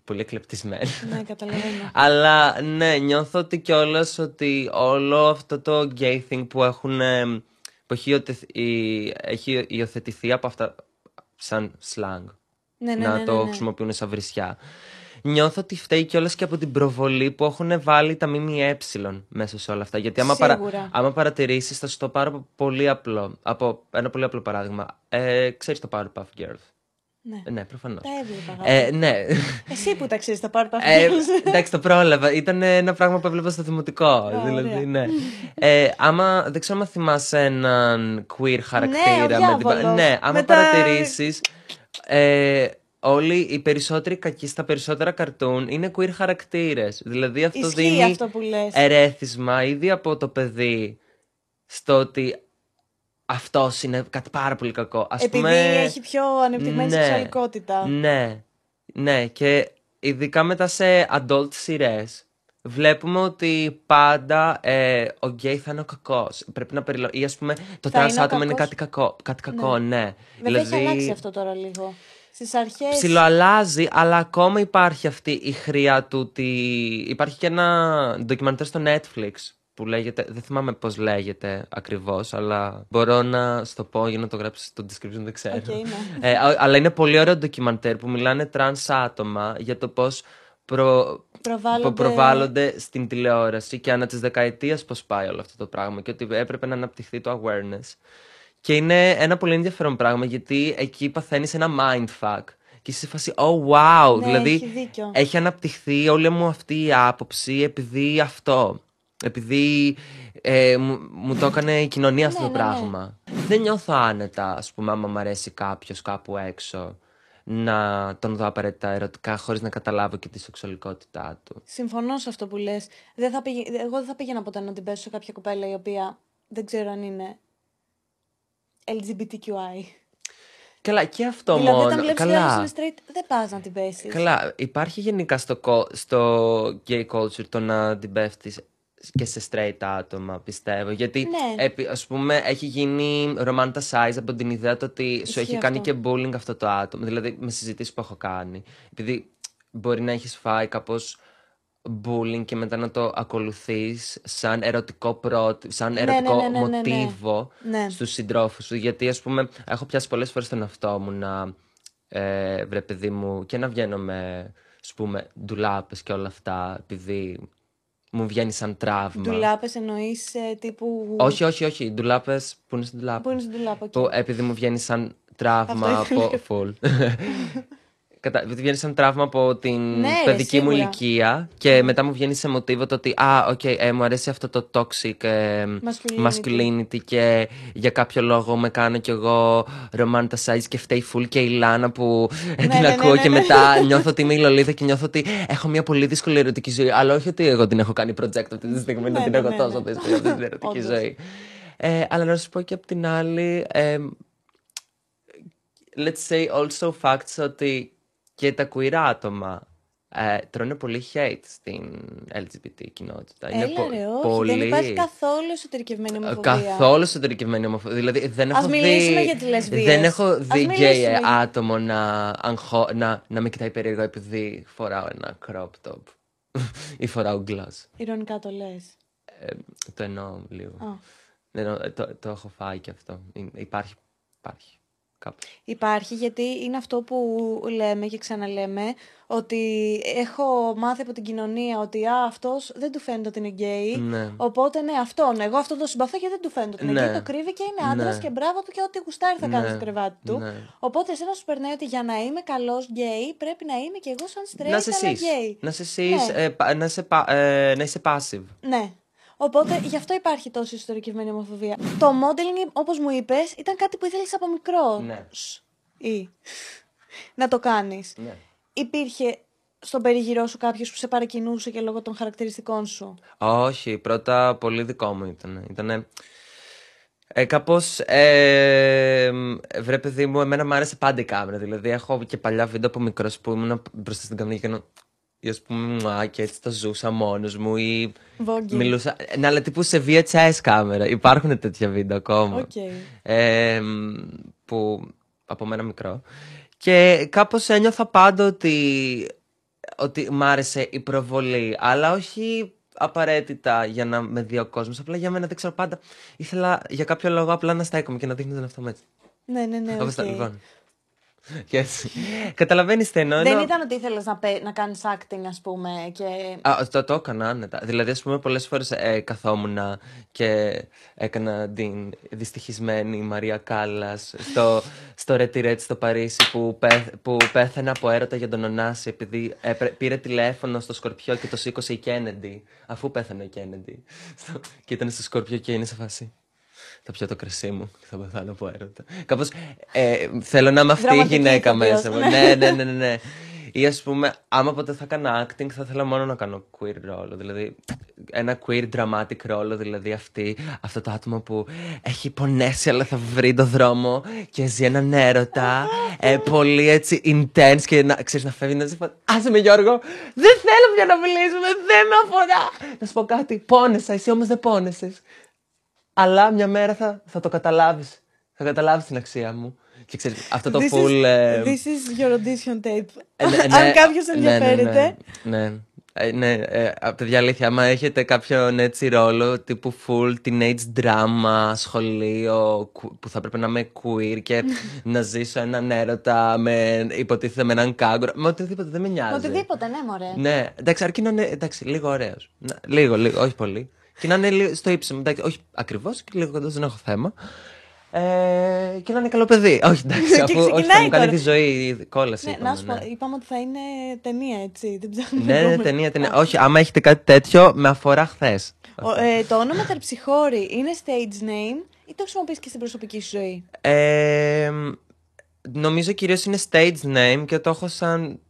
Πολύ εκλεπτισμένα. ναι, καταλαβαίνω. Αλλά ναι, νιώθω ότι κιόλας ότι όλο αυτό το gay thing που έχουν. ε, που έχει, υιοθε- η- έχει υιοθετηθεί από αυτά σαν slang ναι, ναι, να ναι, ναι, το ναι. χρησιμοποιούν σαν βρισιά. Νιώθω ότι φταίει κιόλας και από την προβολή που έχουν βάλει τα ΜΜΕ μέσα σε όλα αυτά. Γιατί άμα, παρα... Σίγουρα. άμα παρατηρήσεις, θα σου το πάρω από πολύ απλό. Από ένα πολύ απλό παράδειγμα. Ε, Ξέρεις το Powerpuff Girls; Ναι. Ε, ναι, προφανώς. Τα έβλεπα. αγάπη. Ε, ναι. Εσύ που τα ξέρεις, τα πάρει τα Ε, εντάξει, το πρόλαβα. Ήταν ένα πράγμα που έβλεπα στο δημοτικό. δηλαδή, ωραία. ναι. Ε, άμα, δεν ξέρω αν θυμάσαι έναν queer χαρακτήρα. ο με την... διάβολος. Ναι, άμα Με τα- παρατηρήσεις, ε, όλοι οι περισσότεροι κακοί στα περισσότερα καρτούν είναι queer χαρακτήρες. Δηλαδή αυτό Ισχύει δίνει αυτό που λες. ερέθισμα ήδη από το παιδί στο ότι αυτό είναι κάτι πάρα πολύ κακό. Ας Επειδή πούμε, έχει πιο ανεπτυγμένη ναι. σεξουαλικότητα. ναι, ναι, και ειδικά μετά σε adult σειρές. Βλέπουμε ότι πάντα ε, ο γκέι θα είναι ο κακός. Πρέπει να περιλαμβάνει. ή ας πούμε το Θα τρανς είναι ο άτομο είναι κακός. κάτι κακό. Κάτι κακό, ναι. Βέβαια έχει αλλάξει αυτό τώρα λίγο. Στις αρχέ. Ψιλοαλλάζει, αλλά ακόμα υπάρχει αυτή η χροιά του ότι. Υπάρχει και ένα ντοκιμαντέρ στο Netflix που λέγεται. Δεν θυμάμαι πώς λέγεται ακριβώς, αλλά μπορώ να σου το πω για να το γράψει στο description, δεν ξέρω. Οκ, ναι. Ε, α- αλλά είναι πολύ ωραίο ντοκιμαντέρ που μιλάνε τρανς άτομα για το πώς προ... Προβάλλονται- που προβάλλονται στην τηλεόραση και ανά της δεκαετίας πώς πάει όλο αυτό το πράγμα και ότι έπρεπε να αναπτυχθεί το awareness. Και είναι ένα πολύ ενδιαφέρον πράγμα γιατί εκεί παθαίνεις ένα mindfuck και είσαι σε φάση, oh wow, Ναι, δηλαδή έχει δίκιο. έχει αναπτυχθεί όλη μου αυτή η άποψη επειδή αυτό. Επειδή ε, μου, μου το έκανε η κοινωνία αυτό Ναι, το ναι, ναι. πράγμα. Δεν νιώθω άνετα, ας πούμε, άμα μου αρέσει κάποιος κάπου έξω να τον δω απαραίτητα ερωτικά χωρίς να καταλάβω και τη σεξουαλικότητά του. Συμφωνώ σε αυτό που λες. Εγώ δεν θα πήγαινα ποτέ να την πέσω σε κάποια κοπέλα η οποία δεν ξέρω αν είναι LGBTQI. Καλά, και αυτό δηλαδή, μόνο. όταν βλέπεις ότι καλά. είναι straight, δεν πας να την πέσεις. Καλά, υπάρχει γενικά στο, κο- στο gay culture το να την πέφτεις και σε straight άτομα, πιστεύω. Γιατί, Ναι. επί- ας πούμε, έχει γίνει romanticize από την ιδέα το ότι σου Ισχύει έχει κάνει αυτό. και bullying αυτό το άτομο. Δηλαδή, με συζητήσεις που έχω κάνει. Επειδή μπορεί να έχεις φάει κάπως bullying και μετά να το ακολουθείς σαν ερωτικό πρότυπο, σαν ναι, ερωτικό ναι, ναι, ναι, ναι. μοτίβο Ναι. στους συντρόφους σου. Γιατί, ας πούμε, έχω πιάσει πολλές φορές τον εαυτό μου να, ε, βρε παιδί μου, και να βγαίνω με, ας πούμε, ντουλάπες και όλα αυτά, επειδή μου βγαίνει σαν τραύμα. Ντουλάπες εννοείς τύπου. Όχι, όχι, όχι, ντουλάπες που είναι στην ντουλάπα. Πού είναι στην ντουλάπα, οκ. Που επειδή μου βγαίνει σαν τραύμα Αυτό από. Full. Κατα... επειδή βγαίνει σαν τραύμα από την Ναι, ρε, παιδική μου σίγουρα. ηλικία και μετά μου βγαίνει σε μοτίβο το ότι Α, οκ, ε, μου αρέσει αυτό το toxic ε, Masculinity. masculinity και για κάποιο λόγο με κάνω κι εγώ romanticize και φταίει full και η Λάνα που ε, την ναι, ναι, ακούω ναι, και ναι. μετά νιώθω ότι είμαι η Λολίτα και νιώθω ότι έχω μια πολύ δύσκολη ερωτική ζωή. Αλλά όχι ότι εγώ την έχω κάνει project αυτή τη στιγμή, να Ναι, την ναι, έχω ναι, τόσο ναι. δύσκολη αυτή την ερωτική Όντως. ζωή. Ε, αλλά να σου πω και απ' την άλλη, ε, let's say also facts ότι και τα queer άτομα ε, τρώνε πολύ hate στην LGBT κοινότητα. Έλα πο- ρε, όχι. πολύ... Δεν υπάρχει καθόλου εσωτερικευμένη Ε, ομοφοβία. Καθόλου εσωτερικευμένη ομοφοβία. Δηλαδή δεν Ας έχω μιλήσουμε δει. για τις λεσβείες. Δεν έχω Ας δει μιλήσουμε γκέι για- άτομο να, αγχώ, να, να με κοιτάει περίεργα επειδή φοράω ένα crop top ή φοράω glass. Ηρωνικά το λες. Ε, το εννοώ λίγο. Α. Δεν εννοώ, το, το έχω φάει και αυτό. Είναι- Υπάρχει. Υπάρχει. Κάπου. Υπάρχει γιατί είναι αυτό που λέμε και ξαναλέμε ότι έχω μάθει από την κοινωνία ότι α, αυτός δεν του φαίνεται ότι είναι γκέι. Ναι. Οπότε ναι, αυτόν. Εγώ αυτό το συμπαθώ και δεν του φαίνεται ότι είναι Ναι. γκέι. Το κρύβει και είναι άντρας Ναι. και μπράβο του και ό,τι γουστάρει θα κάνει Ναι. στο κρεβάτι του. Ναι. Οπότε εσένα σου περνάει ότι για να είμαι καλός γκέι πρέπει να είμαι και εγώ σαν straight Να είσαι αλλά εσείς. γκέι. Να είσαι εσείς, Ναι. ε, πα- να, είσαι, πα- ε, να είσαι passive. Ναι. Οπότε γι' αυτό υπάρχει τόσο ιστορικευμένη ομοφοβία. Το modeling, όπως μου είπες, ήταν κάτι που ήθελες από μικρός. Ναι. Ή. να το κάνεις. Ναι. Υπήρχε στον περιγυρό σου κάποιος που σε παρακινούσε και λόγω των χαρακτηριστικών σου; Όχι, πρώτα πολύ δικό μου ήταν. Ήτανε... Ε, Κάπως. Ε, βρε, παιδί μου, εμένα μου άρεσε πάντα η κάμερα. Δηλαδή, έχω και παλιά βίντεο από μικρός που ήμουν μπροστά στην κάμερα και έκανα. Ή ας πούμε, μουά, και έτσι το ζούσα μόνος μου ή Voguing. μιλούσα. Ναι, αλλά τύπου σε VHS κάμερα. Υπάρχουν τέτοια βίντεο ακόμα. Οκ. Ε, μ, που από μένα μικρό. Και κάπως ένιωθα πάντα ότι, ότι μ' άρεσε η προβολή, αλλά όχι απαραίτητα για να με δει ο κόσμος, απλά για μένα δεν ξέρω πάντα. Ήθελα για κάποιο λόγο απλά να στέκομαι και να δείχνω τον εαυτό μου έτσι. Ναι, ναι, ναι. Όπως τα οκ. λοιπόν. Και έτσι. Καταλαβαίνεις τι εννοώ. Δεν εννοώ- ήταν ότι ήθελες να, πε- να κάνεις acting, ας πούμε. Και... Α, το, το έκανα άνετα. Δηλαδή, ας πούμε, πολλές φορές ε, καθόμουν και έκανα την δυστυχισμένη Μαρία Κάλλας στο, στο Ρετιρέτ στο Παρίσι που, πέθ, που πέθανε από έρωτα για τον Ωνάση επειδή έπρε- πήρε τηλέφωνο στο Σκορπιό και το σήκωσε η Κέννεντι. Αφού πέθανε η Κέννεντι. Στο- Και ήταν στο Σκορπιό και είναι σε φάση. Θα πιω το κρασί μου και θα πεθάνω από έρωτα. Κάπως ε, θέλω να είμαι αυτή η Δραματική γυναίκα ηθοποιός, μέσα μου. ναι. ναι, ναι, ναι, ναι, ναι. Ή ας πούμε, άμα ποτέ θα έκανα acting, θα ήθελα μόνο να κάνω queer ρόλο. Δηλαδή, ένα queer dramatic ρόλο. Δηλαδή, αυτή, αυτό το άτομο που έχει πονέσει, αλλά θα βρει το δρόμο και ζει έναν έρωτα. ε, πολύ έτσι intense και να, ξέρεις, να φεύγει να ζει. Άσε με Γιώργο, δεν θέλω πια να μιλήσουμε, δεν με αφορά. Να σου πω κάτι, πόνεσα, εσύ όμως δεν πόνεσες. Αλλά μια μέρα θα, θα το καταλάβεις. Θα καταλάβεις την αξία μου. Και ξέρεις, αυτό το This full... Is, ε, this is your audition tape. ε, ναι, Αν ναι, κάποιος ναι, ναι, ενδιαφέρεται. Ναι, ναι. Ε, ναι, ε, απ' παιδιά αλήθεια, άμα έχετε κάποιον έτσι ρόλο τύπου full teenage drama, σχολείο, κου- που θα πρέπει να είμαι queer και να ζήσω έναν έρωτα με υποτίθεται με έναν κάγκουρα, με οτιδήποτε δεν με νοιάζει. Οτιδήποτε, ναι, μωρέ. Ναι, εντάξει, αρκεί να είναι εντάξει, λίγο ωραίος. Λίγο, λίγο, όχι πολύ. Και να είναι λίγο στο ύψος μου. εντάξει, Όχι ακριβώς και λίγο κοντά, δεν έχω θέμα. Ε, και να είναι καλό παιδί. Όχι, εντάξει, Και αφού όχι, θα ξεκινάει μου κάνει τώρα. τη ζωή η κόλαση. Ναι, είπαμε, να σου πω, ναι. είπαμε ότι θα είναι ταινία, έτσι. Δεν ψάχνουμε. Ναι, ναι, ακόμα. ταινία, ταινία. Όχι, άμα έχετε κάτι τέτοιο, με αφορά χθες. Ο- ε, το όνομα Τερψιχώρη είναι stage name ή το χρησιμοποιείς και στην προσωπική σου ζωή; Ε, νομίζω κυρίως είναι stage name και το έχω σαν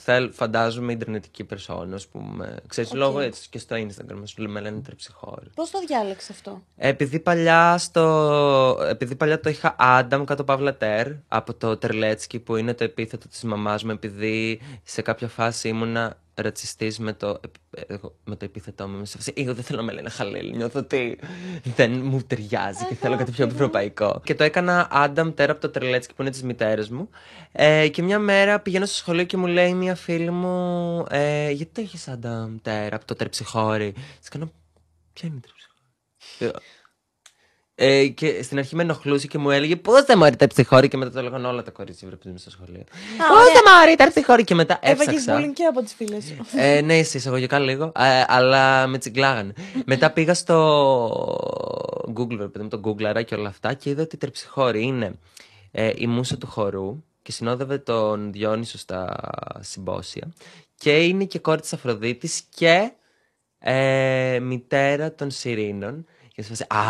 θέλ, φαντάζομαι ιντερνετική περσόνα, ας πούμε. Ξέρεις, Οκ. λόγω έτσι και στο Instagram, ας πούμε, με λένε Τερψιχόρη. Πώς το διάλεξες αυτό; Επειδή παλιά, στο... Επειδή παλιά το είχα Άνταμ κάτω παύλα Τερ από το Τερλέτσκι που είναι το επίθετο της μαμάς μου επειδή σε κάποια φάση ήμουνα ρατσιστής με το, εγώ- με το επίθετό μου. Είμαι σε φάση, εγώ δεν θέλω να με λένε Χαλίλ, νιώθω ότι δεν μου ταιριάζει και θέλω κάτι πιο ευρωπαϊκό. Και το έκανα Άνταμ Τερ από το Τερλέτσκι που είναι της μητέρας μου. Ε, και μια μέρα πηγαίνω στο σχολείο και μου λέει μια φίλη μου ε, γιατί το έχεις Άνταμ Τερ από το Τερψιχώρη. Της κάνω, ποια είναι η Τερψιχώρη. Ε, και στην αρχή με ενοχλούσε και μου έλεγε Πώς δεν μου αρέσει τα ψυχόρη και μετά το έλεγαν όλα τα κορίτσια που βλέπουν στο σχολείο. Πώς ωραία. δεν μου αρέσει τα ψυχόρη και μετά Έφαγες έψαξα. bullying και από τις φίλες σου. Ε, ναι, σε εισαγωγικά λίγο, ε, αλλά με τσιγκλάγανε. Μετά πήγα στο Google, ρε παιδί μου, το Googleαρα και όλα αυτά και είδα ότι η τερψιχώρη είναι ε, η μουσα του χορού και συνόδευε τον Διόνυσο στα συμπόσια και είναι και κόρη της Αφροδίτης και ε, μητέρα των Σιρήνων. Και σε φάση, Α,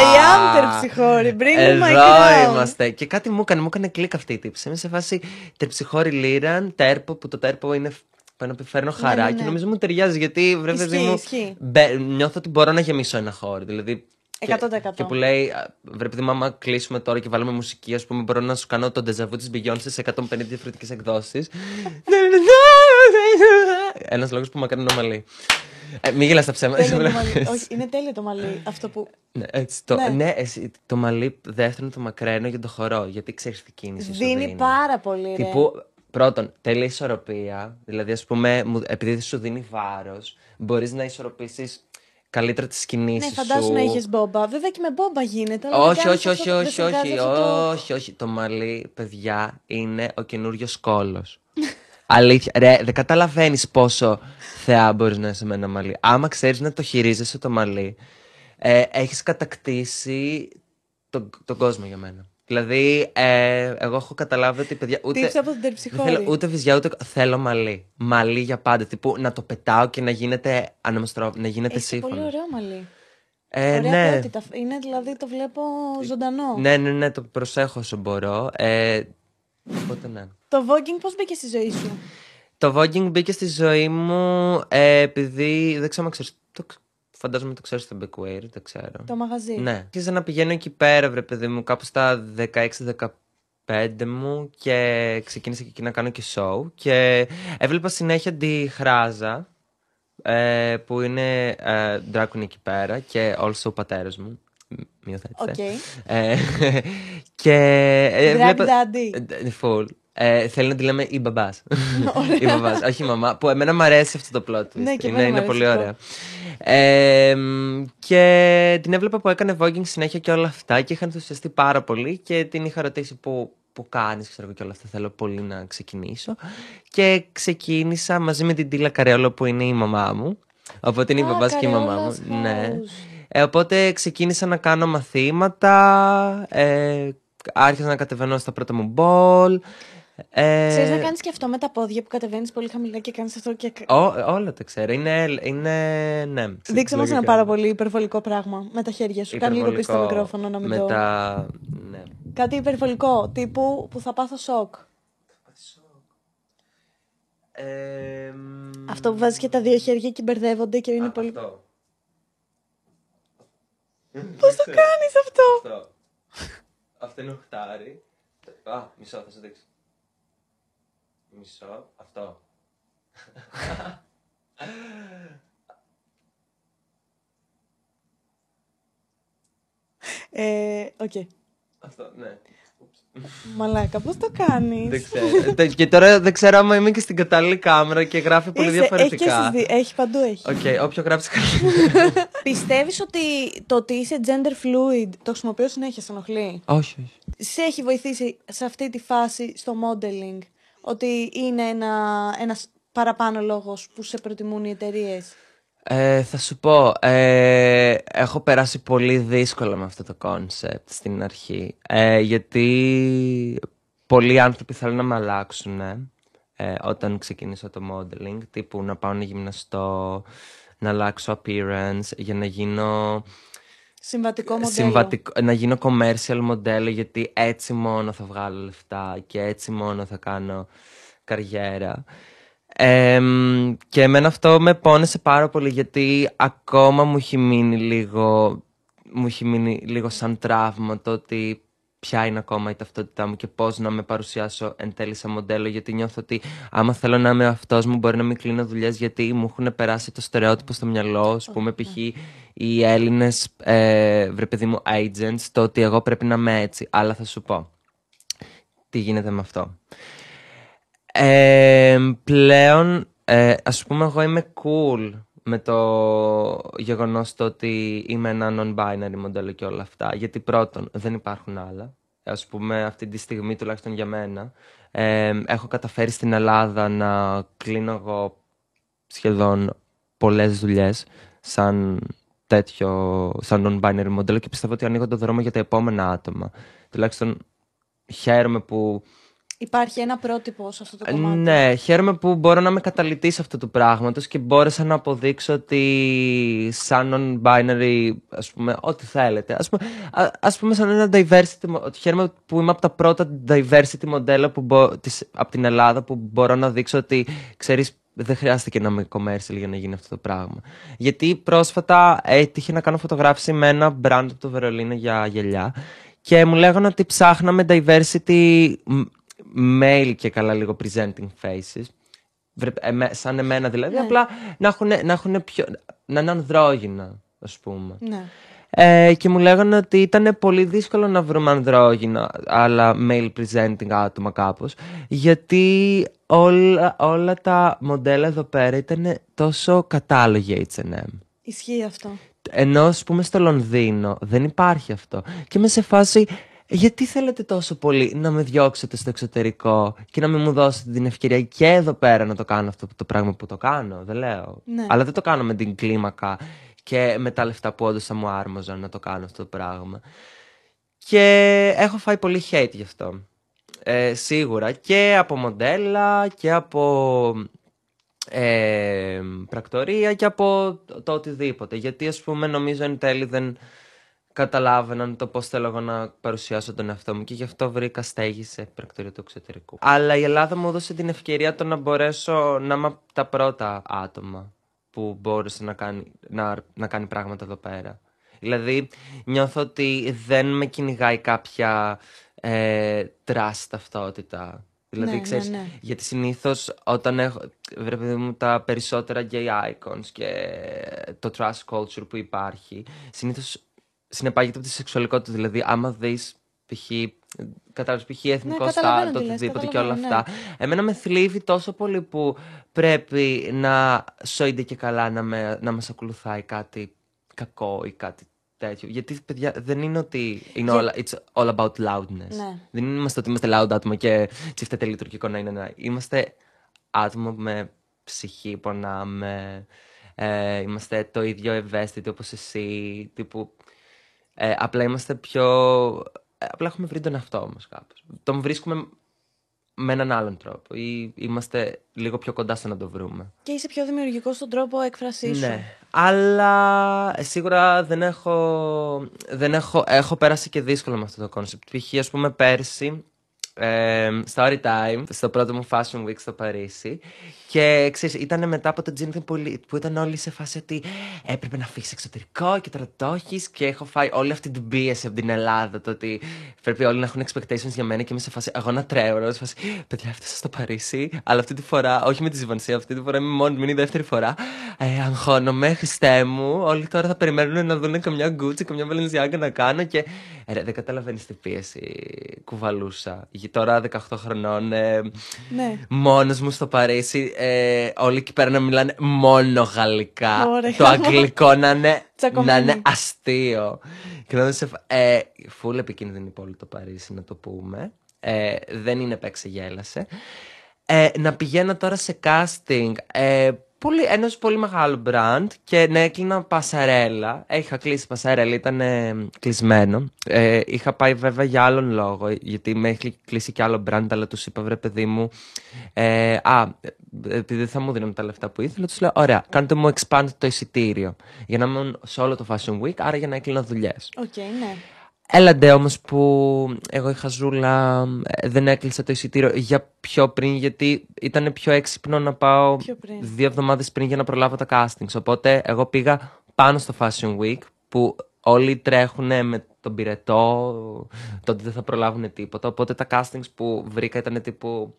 I am τερψιχώρη. Bring me my εδώ crown. είμαστε. Και κάτι μου έκανε, μου έκανε κλικ αυτή η τύψη. Είμαι σε φάση τερψιχώρη λίραν, τέρπο, που το τέρπο είναι. Πάνω που φέρνω χαρά ναι, και ναι. νομίζω μου ταιριάζει γιατί βρε Ισχύει, παιδί μου. ισχύει. μπε- νιώθω ότι μπορώ να γεμίσω ένα χώρο. Δηλαδή. και- 100%. Και που λέει, α, βρε παιδί μου, άμα κλείσουμε τώρα και βάλουμε μουσική, ας πούμε, μπορώ να σου κάνω τον ντεζαβού της Beyoncé σε 150 διαφορετικές εκδόσεις. Ένας λόγος που μακρύνει το μαλλί. Ε, μην γελάς τα ψέματα. Τέλειο το μαλλί. Όχι, είναι τέλειο το μαλλί. Αυτό που. Ναι, έτσι, το, Ναι. ναι. εσύ, το μαλλί δεύτερον το μακραίνω για το χορό. Γιατί ξέρεις τι κίνηση σου Δίνει δίνει. πάρα πολύ. Ρε. Τύπου, πρώτον, τέλεια ισορροπία. Δηλαδή, ας πούμε, μου- επειδή σου δίνει βάρος, μπορείς να ισορροπήσεις καλύτερα τις κινήσεις Ναι, φαντάσου σου. να είχε μπόμπα. Βέβαια και με μπόμπα γίνεται. αλλά Όχι, δεν κάνεις όχι, αυτό- όχι, δεν όχι, σε βγάζει όχι, αυτό το- όχι, όχι. Το μαλλί, παιδιά, είναι ο καινούριος κόλο. Αλήθεια. Ρε, δεν καταλαβαίνεις πόσο θεά μπορείς να είσαι με ένα μαλλί. Άμα ξέρεις να το χειρίζεσαι το μαλλί, ε, έχεις κατακτήσει τον, τον κόσμο για μένα. Δηλαδή, ε, εγώ έχω καταλάβει ότι παιδιά. Ούτε, Tips από την δεν τερψιχώρη. θέλω ούτε βυζιά, ούτε. Θέλω μαλλί. Μαλλί για πάντα. Τύπου να το πετάω και να γίνεται ανεμοστρό, να γίνεται Έχεις πολύ σύμφωνος. ωραίο μαλλί. Ε, Ωραία ναι. ποιότητα. Είναι δηλαδή το βλέπω ζωντανό. Ναι, ναι, ναι, το προσέχω όσο μπορώ. Ε, οπότε ναι. Το voguing πώς μπήκε στη ζωή σου; Το voguing μπήκε στη ζωή μου ε, επειδή, δεν ξέρω αν ξέρεις, το, φαντάζομαι το ξέρεις το Becquair, δεν ξέρω. Το μαγαζί. Ναι. Άρχισα να πηγαίνω εκεί πέρα, βρε παιδί μου, κάπου στα 16-15 μου και ξεκίνησα και εκεί να κάνω και show και έβλεπα συνέχεια τη Χράζα ε, που είναι ε, drag queen εκεί πέρα και also ο πατέρας μου. Με υιοθέτησε. Οκ. Ε, και ε, Drag βλέπα- daddy. ε, Full. Ε, θέλει να τη λέμε η μπαμπάς. η μπαμπάς, όχι η μαμά. Που εμένα μου αρέσει αυτό το plot twist. Ναι, και είναι, εμένα είναι μου πολύ αρέσει ωραία. Ε, μ, και την έβλεπα που έκανε voguing συνέχεια και όλα αυτά και είχα ενθουσιαστεί πάρα πολύ και την είχα ρωτήσει που, που κάνεις ξέρω εγώ και όλα αυτά θέλω πολύ να ξεκινήσω και ξεκίνησα μαζί με την Τίλα Καρέολο που είναι η μαμά μου οπότε είναι η Α, μπαμπάς και η μαμά Καρεόλας μου ναι. House. Ε, οπότε ξεκίνησα να κάνω μαθήματα, ε, άρχισα να κατεβαίνω στα πρώτα μου μπολ. Ε, Ξέρεις να κάνεις και αυτό με τα πόδια που κατεβαίνεις πολύ χαμηλά και κάνεις αυτό και... ό- όλα τα ξέρω. Είναι, είναι ναι. Δείξε μας ένα λογικά. πάρα πολύ υπερβολικό πράγμα με τα χέρια σου. Κάνε λίγο πίσω το Υπερβολικό μικρόφωνο να μην με το... τα... Ναι. Κάτι υπερβολικό, τύπου που θα πάθω σοκ. Ε, μ, Αυτό που βάζεις και τα δύο χέρια και μπερδεύονται και είναι α, πολύ... Αυτό. Πώς το κάνεις αυτό; Αυτό. αυτό είναι οχτάρι. Α, μισό, θα σου δείξω. Μισό, αυτό. Ε, οκ. Αυτό, ναι. Μαλάκα, πώς το κάνεις; Δεν ξέρω. Τε- και τώρα δεν ξέρω άμα είμαι και στην κατάλληλη κάμερα και γράφει πολύ Είσαι- έχει, και διαφορετικά. στις δι- έχει παντού έχει. Οκ, όποιο γράψει καλύτερα. Πιστεύεις ότι το ότι είσαι gender fluid το χρησιμοποιώ συνέχεια σε ενοχλεί; όχι, όχι. Σε έχει βοηθήσει σε αυτή τη φάση στο modeling; Ότι είναι ένα, ένας παραπάνω λόγος που σε προτιμούν οι εταιρείες; Ε, θα σου πω, ε, έχω περάσει πολύ δύσκολα με αυτό το concept στην αρχή. Ε, γιατί πολλοί άνθρωποι θέλουν να με αλλάξουν ε, όταν ξεκίνησα το modeling. Τύπου να πάω να γυμναστώ, να αλλάξω appearance για να γίνω Συμβατικό μοντέλο. συμβατικό, να γίνω commercial μοντέλο γιατί έτσι μόνο θα βγάλω λεφτά και έτσι μόνο θα κάνω καριέρα. Εμ, και εμένα αυτό με πόνεσε πάρα πολύ γιατί ακόμα μου έχει μείνει λίγο, μου έχει μείνει λίγο σαν τραύμα το ότι ποια είναι ακόμα η ταυτότητά μου και πώς να με παρουσιάσω εν τέλει σαν μοντέλο γιατί νιώθω ότι άμα θέλω να είμαι αυτός μου μπορεί να μην κλείνω δουλειές γιατί μου έχουν περάσει το στερεότυπο στο μυαλό, ας πούμε π.χ. οι Έλληνες, ε, βρε παιδί μου, agents, το ότι εγώ πρέπει να είμαι έτσι. Αλλά θα σου πω τι γίνεται με αυτό. Ε, πλέον, ε, ας πούμε, εγώ είμαι cool με το γεγονός το ότι είμαι ένα non-binary μοντέλο και όλα αυτά. Γιατί πρώτον, δεν υπάρχουν άλλα. Ας πούμε, αυτή τη στιγμή, τουλάχιστον για μένα, ε, έχω καταφέρει στην Ελλάδα να κλείνω εγώ σχεδόν πολλές δουλειές σαν τέτοιο, σαν non-binary μοντέλο και πιστεύω ότι ανοίγω το δρόμο για τα επόμενα άτομα. Τουλάχιστον χαίρομαι που Υπάρχει ένα πρότυπο σε αυτό το κομμάτι; ναι, χαίρομαι που μπορώ να είμαι καταλητής αυτού του πράγματος και μπόρεσα να αποδείξω ότι σαν non-binary, ας πούμε, ό,τι θέλετε. Ας πούμε, α- ας πούμε σαν ένα diversity, μο- ότι χαίρομαι που είμαι από τα πρώτα diversity μοντέλα που μπο, της, από την Ελλάδα που μπορώ να δείξω ότι, ξέρεις, δεν χρειάστηκε να είμαι commercial για να γίνει αυτό το πράγμα. Γιατί πρόσφατα έτυχε να κάνω φωτογράφηση με ένα brand από το Βερολίνο για γυαλιά και μου λέγανε ότι ψάχναμε diversity μ, male και καλά λίγο presenting faces. Βρε- εμέ- σαν εμένα δηλαδή, Ναι. απλά να έχουν, να έχουν πιο, να είναι ανδρόγυνα, ας πούμε. Ναι. Ε, και μου λέγανε ότι ήταν πολύ δύσκολο να βρούμε ανδρόγυνα, αλλά male presenting άτομα κάπως, γιατί όλα, όλα τα μοντέλα εδώ πέρα ήταν τόσο κατάλογοι H&M. Ισχύει αυτό. Ενώ, ας πούμε, στο Λονδίνο δεν υπάρχει αυτό. Και είμαι σε φάση, γιατί θέλετε τόσο πολύ να με διώξετε στο εξωτερικό και να μην μου δώσετε την ευκαιρία και εδώ πέρα να το κάνω αυτό το πράγμα που το κάνω. Δεν λέω. Ναι. Αλλά δεν το κάνω με την κλίμακα και με τα λεφτά που όντως θα μου άρμοζαν να το κάνω αυτό το πράγμα. Και έχω φάει πολύ hate γι' αυτό. Ε, σίγουρα και από μοντέλα και από ε, πρακτορία και από το, το οτιδήποτε. Γιατί ας πούμε νομίζω εν τέλει δεν, καταλάβαιναν το πώς θέλω εγώ να παρουσιάσω τον εαυτό μου και γι' αυτό βρήκα στέγη σε πρακτορείο του εξωτερικού. Αλλά η Ελλάδα μου έδωσε την ευκαιρία το να μπορέσω να είμαι από τα πρώτα άτομα που μπόρεσε να κάνει, να, να κάνει πράγματα εδώ πέρα. Δηλαδή, νιώθω ότι δεν με κυνηγάει κάποια ε, trust ταυτότητα. Δηλαδή, Ναι, ξέρεις, ναι, ναι. γιατί συνήθως όταν έχω. Βρε παιδί μου, τα περισσότερα gay icons και το trust culture που υπάρχει, συνήθως συνεπάγεται από τη σεξουαλικότητα. Δηλαδή, άμα δεις π.χ. Κατάλαβες π.χ. εθνικό Ναι, καταλαβαίνω στάλ, το τι λες, οτιδήποτε και όλα καταλαβαίνω, αυτά. Εμένα με θλίβει τόσο πολύ που πρέπει να σώινται και καλά να, με, να μας ακολουθάει κάτι κακό ή κάτι τέτοιο. Γιατί, παιδιά, δεν είναι ότι είναι Για- όλα, it's all about loudness. Ναι. Δεν είμαστε ότι είμαστε loud άτομα και τσιφτέται λειτουργικό να είναι ένα. Είμαστε άτομα με ψυχή, πονάμε. Ε, είμαστε το ίδιο ευαίσθητοι όπως εσύ. Τύπου, ε, απλά είμαστε πιο... ε, απλά έχουμε βρει τον εαυτό μας κάπως. Τον βρίσκουμε με έναν άλλον τρόπο ή είμαστε λίγο πιο κοντά στο να το βρούμε. Και είσαι πιο δημιουργικός στον τρόπο έκφρασής σου. Ναι. Αλλά ε, σίγουρα δεν έχω, δεν έχω, έχω πέρασει και δύσκολο με αυτό το concept. Π.χ. ας πούμε πέρσι, ε, story time, στο πρώτο μου Fashion Week στο Παρίσι. Και ξέρεις, ήταν μετά από το Gin που, που ήταν όλοι σε φάση ότι έπρεπε να φύγεις εξωτερικό και τώρα το έχεις Και έχω φάει όλη αυτή την πίεση από την Ελλάδα. Το ότι πρέπει όλοι να έχουν expectations για μένα και είμαι σε φάση. Εγώ να τρέω. εγώ Σε φάση, παιδιά, έφτασα στο Παρίσι. Αλλά αυτή τη φορά, όχι με τη Ζιβανσία, αυτή τη φορά είμαι μόνη μου, είναι η δεύτερη φορά. Ε, αγχώνομαι, Χριστέ μου. Όλοι τώρα θα περιμένουν να δουν καμιά Gucci, καμιά Balenciaga να κάνω. Και ε, ρε, δεν καταλαβαίνεις τι πίεση κουβαλούσα. Γη- Τώρα 18 χρονών, ε, Ναι. μόνος μου στο Παρίσι, ε, όλοι εκεί πέρα να μιλάνε μόνο γαλλικά. Ωραία. Το αγγλικό να είναι, να Τσακωμένοι. είναι αστείο. Και να δω σε. φα- Ε, φουλ επικίνδυνη πόλη το Παρίσι, να το πούμε. Ε, δεν είναι παίξε γέλασε. Ε, να πηγαίνω τώρα σε casting ε, πολύ, ενός πολύ μεγάλο brand και να έκλεινα πασαρέλα. Είχα κλείσει πασαρέλα, ήταν ε, κλεισμένο. Ε, είχα πάει βέβαια για άλλον λόγο, γιατί με έχει κλείσει και άλλο brand, αλλά τους είπα βρε παιδί μου, ε, α, επειδή θα μου δίνουν τα λεφτά που ήθελα, τους λέω, ωραία, κάντε μου expand το εισιτήριο για να είμαι σε όλο το Fashion Week, άρα για να έκλεινα δουλειές. Οκ, ναι. Έλα ντε όμως που εγώ η χαζούλα, ε, δεν έκλεισα το εισιτήριο για πιο πριν γιατί ήταν πιο έξυπνο να πάω Πιο πριν. δύο εβδομάδες πριν για να προλάβω τα castings. Οπότε εγώ πήγα πάνω στο Fashion Week που όλοι τρέχουν με τον πυρετό, το ότι δεν θα προλάβουν τίποτα. Οπότε τα castings που βρήκα ήταν τύπου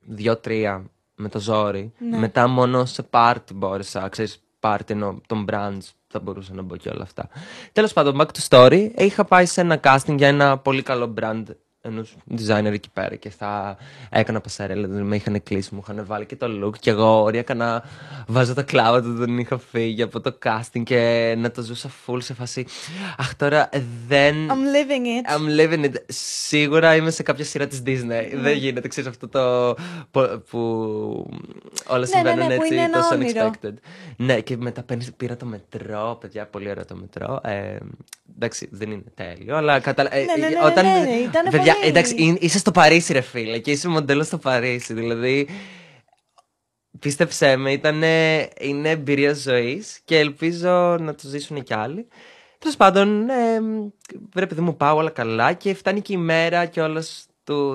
δύο-τρία με το ζόρι. Ναι. Μετά μόνο σε πάρτι μπόρεσα, ξέρεις, πάρτι ενώ των brands θα μπορούσα να μπω και όλα αυτά. Τέλος πάντων, back to story, είχα πάει σε ένα casting για ένα πολύ καλό brand ενός designer εκεί πέρα και θα έκανα πασαρέλα, δηλαδή με είχαν κλείσει, μου είχαν βάλει και το look και εγώ όριακα να βάζω τα κλάματα ότι δεν είχα φύγει από το casting και να το ζούσα full σε φάση αχ τώρα δεν... I'm living it. I'm living it. Σίγουρα είμαι σε κάποια σειρά της Disney. Ναι. Δεν γίνεται, ξέρεις αυτό το που, που όλα ναι, συμβαίνουν ναι, που έτσι είναι ένα τόσο όνειρο. unexpected. Ναι, και μετά παίρνεις- πήρα το μετρό, παιδιά, πολύ ωραίο το μετρό. Ε, εντάξει, δεν είναι τέλειο, αλλά καταλα... ε, Ναι, ναι, ναι, όταν... ναι, ναι, ήτανε παιδιά, πολύ- εντάξει, είναι- είσαι στο Παρίσι ρε φίλε και είσαι μοντέλος στο Παρίσι, δηλαδή... Πίστεψέ με, ήταν, είναι εμπειρία ζωής και ελπίζω να το ζήσουν κι άλλοι. Τέλος πάντων, ε, βρε παιδί μου, πάω όλα καλά και φτάνει και η μέρα κιόλα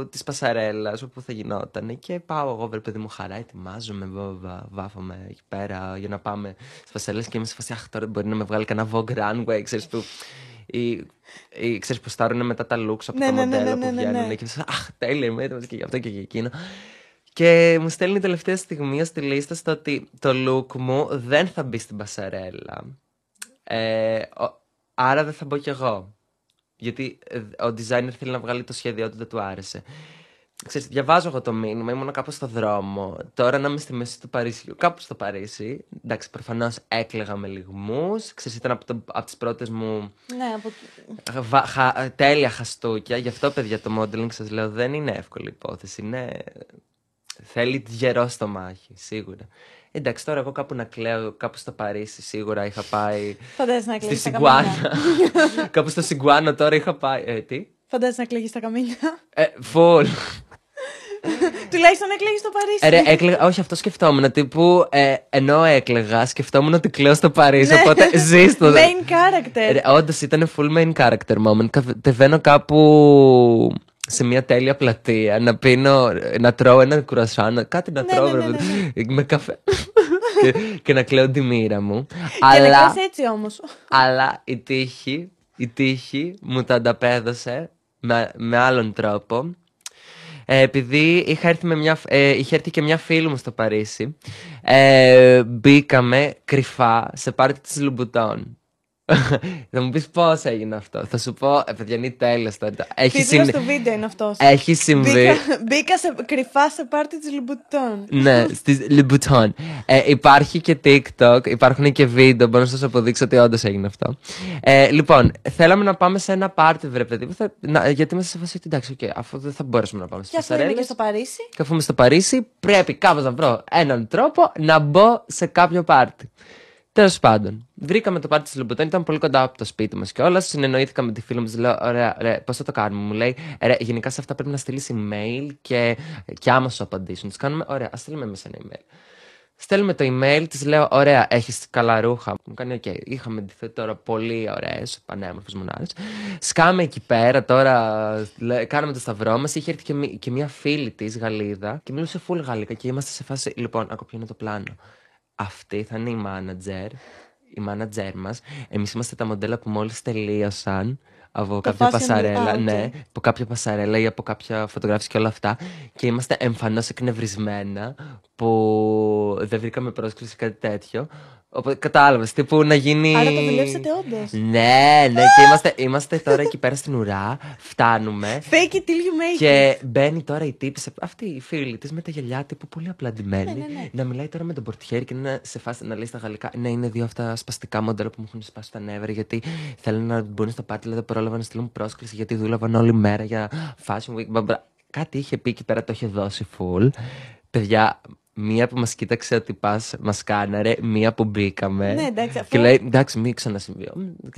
της πασαρέλας όπου θα γινόταν. Και πάω εγώ, βρε παιδί μου, χαρά, ετοιμάζομαι, βα- βα- βάφομαι εκεί πέρα για να πάμε στις πασαρέλες και είμαι σε φάση. Αχ, τώρα μπορεί να με βγάλει κανένα Vogue Runway, ξέρεις που. Ή, ή ξέρεις που στάρουν μετά τα looks από Ναι, τα ναι, ναι, μοντέλα ναι, που ναι, ναι. βγαίνουν και είσαι, αχ τέλεια είμαι έτοιμος και γι' αυτό και για εκείνο και μου στέλνει τελευταία στιγμή στη λίστα στο ότι το look μου δεν θα μπει στην πασαρέλα. Ε, ο- άρα δεν θα μπω κι εγώ. Γιατί ε, ο designer θέλει να βγάλει το σχέδιό του, δεν του άρεσε. Ξέρεις, διαβάζω εγώ το μήνυμα, ήμουν κάπου στο δρόμο. Τώρα να είμαι στη μέση του Παρισιού, κάπου στο Παρίσι. Εντάξει, προφανώς έκλαιγα με λιγμούς. Ξέρεις, ήταν από, το, από τις πρώτες μου Ναι, από... Βα- χα- τέλεια χαστούκια. Γι' αυτό, παιδιά, το modeling σας λέω δεν είναι εύκολη υπόθεση. Είναι... Θέλει γερό στο μάχη, σίγουρα. Εντάξει, τώρα εγώ κάπου να κλαίω, κάπου στο Παρίσι σίγουρα είχα πάει. Φαντάζεσαι να στη κλαίγεις τα Σιγκουάνα. καμίνια. κάπου στο Σιγκουάνα τώρα είχα πάει. Ε, τι; Φαντάζεσαι να κλαίγεις τα καμίνια. Ε, full. Τουλάχιστον έκλαιγες στο Παρίσι. Ε, ρε, έκλαιγα, όχι, αυτό σκεφτόμουν. Τύπου, ε, ενώ έκλαιγα, σκεφτόμουν ότι κλαίω στο Παρίσι. Ναι. Οπότε ζει στο. Main character. Όντως ήταν full main character moment. Κατεβαίνω κάπου σε μια τέλεια πλατεία να πίνω, να τρώω ένα κουρασάν, κάτι να Ναι, τρώω ναι, ρε, ναι, παιδί, με καφέ και, και να κλαίω τη μοίρα μου. Και να αλλά, κλαις έτσι όμως. αλλά η τύχη, η τύχη μου τα ανταπέδωσε με, με άλλον τρόπο. Ε, επειδή είχα έρθει, με μια, ε, είχε έρθει και μια φίλη μου στο Παρίσι, ε, μπήκαμε κρυφά σε πάρτι της Λουμπουτών. Θα μου πεις πώς έγινε αυτό. Θα σου πω, ε, παιδιά, είναι τέλεια τώρα. Έχει, Τίτλος συν- του βίντεο είναι αυτός. έχει συμβεί. Μπήκα, μπήκα σε, κρυφά σε πάρτι της Λουμπουτών. ναι, στις Louboutin. Ε, υπάρχει και TikTok, υπάρχουν και βίντεο, μπορώ να σας αποδείξω ότι όντως έγινε αυτό. Ε, λοιπόν, θέλαμε να πάμε σε ένα πάρτι, βρε παιδί, που θα- να- γιατί είμαστε σε φάση ότι εντάξει, okay, αφού δεν θα μπορέσουμε να πάμε Και στις αφού είμαι και Φασαρέλες, στο Παρίσι. και αφού είμαι στο Παρίσι, πρέπει κάπως να βρω έναν τρόπο να μπω σε κάποιο πάρτι. Τέλος πάντων, βρήκαμε το πάρτι της Louboutin, ήταν πολύ κοντά από το σπίτι μας και όλα. Συνεννοήθηκα με τη φίλη μου, της λέω: Ωραία, ρε, πώς θα το κάνουμε. Μου λέει: Ρε, γενικά σε αυτά πρέπει να στείλεις email και, και άμα σου απαντήσουν. Τη κάνουμε: Ωραία, ας στείλουμε εμείς ένα email. Στέλνουμε το email, της λέω: Ωραία, έχεις καλά ρούχα. Μου κάνει: Οκ, είχαμε ντυθεί τώρα πολύ ωραίες, πανέμορφες μονάδες. Σκάμε εκεί πέρα τώρα, λέ- κάναμε το σταυρό μας. Είχε έρθει και, μη- και μια φίλη της Γαλλίδα και μιλούσε full γαλλικά και είμαστε σε φάση: Λοιπόν, ακούω ποιο είναι το πλάνο. Αυτή θα είναι η manager, η manager μας. Εμείς είμαστε τα μοντέλα που μόλις τελείωσαν από κάποια fashion week. πασαρέλα. Α, οκ. Ναι, από κάποια πασαρέλα ή από κάποια φωτογράφηση και όλα αυτά. Και είμαστε εμφανώς εκνευρισμένα που δεν βρήκαμε πρόσκληση ή κάτι τέτοιο. Οπότε κατάλαβες, τύπου να γίνει. Άρα το δουλέψατε όντως. Ναι, ναι, και είμαστε, είμαστε τώρα εκεί πέρα στην ουρά. Φτάνουμε. Fake it till you make it. Και μπαίνει τώρα η τύπη, αυτή η φίλη της με τα γυαλιά τύπου πολύ απλά ντυμένη, Ναι, ναι, ναι. να μιλάει τώρα με τον πορτιέρι και να σε φάση να λέει στα γαλλικά. Ναι, είναι δύο αυτά σπαστικά μοντέλα που μου έχουν σπάσει τα νεύρα γιατί θέλουν να μπουν στο πάρτι, αλλά δεν πρόλαβα να στείλουν πρόσκληση γιατί δούλευαν όλη μέρα για fashion week. μπαμπρα. Κάτι είχε πει εκεί πέρα, το είχε δώσει full. Παιδιά, μία που μας κοίταξε ότι πας, μας κάναρε, μία που μπήκαμε. Ναι, εντάξει, αφού- Και λέει, εντάξει, μην ξανασυμβεί.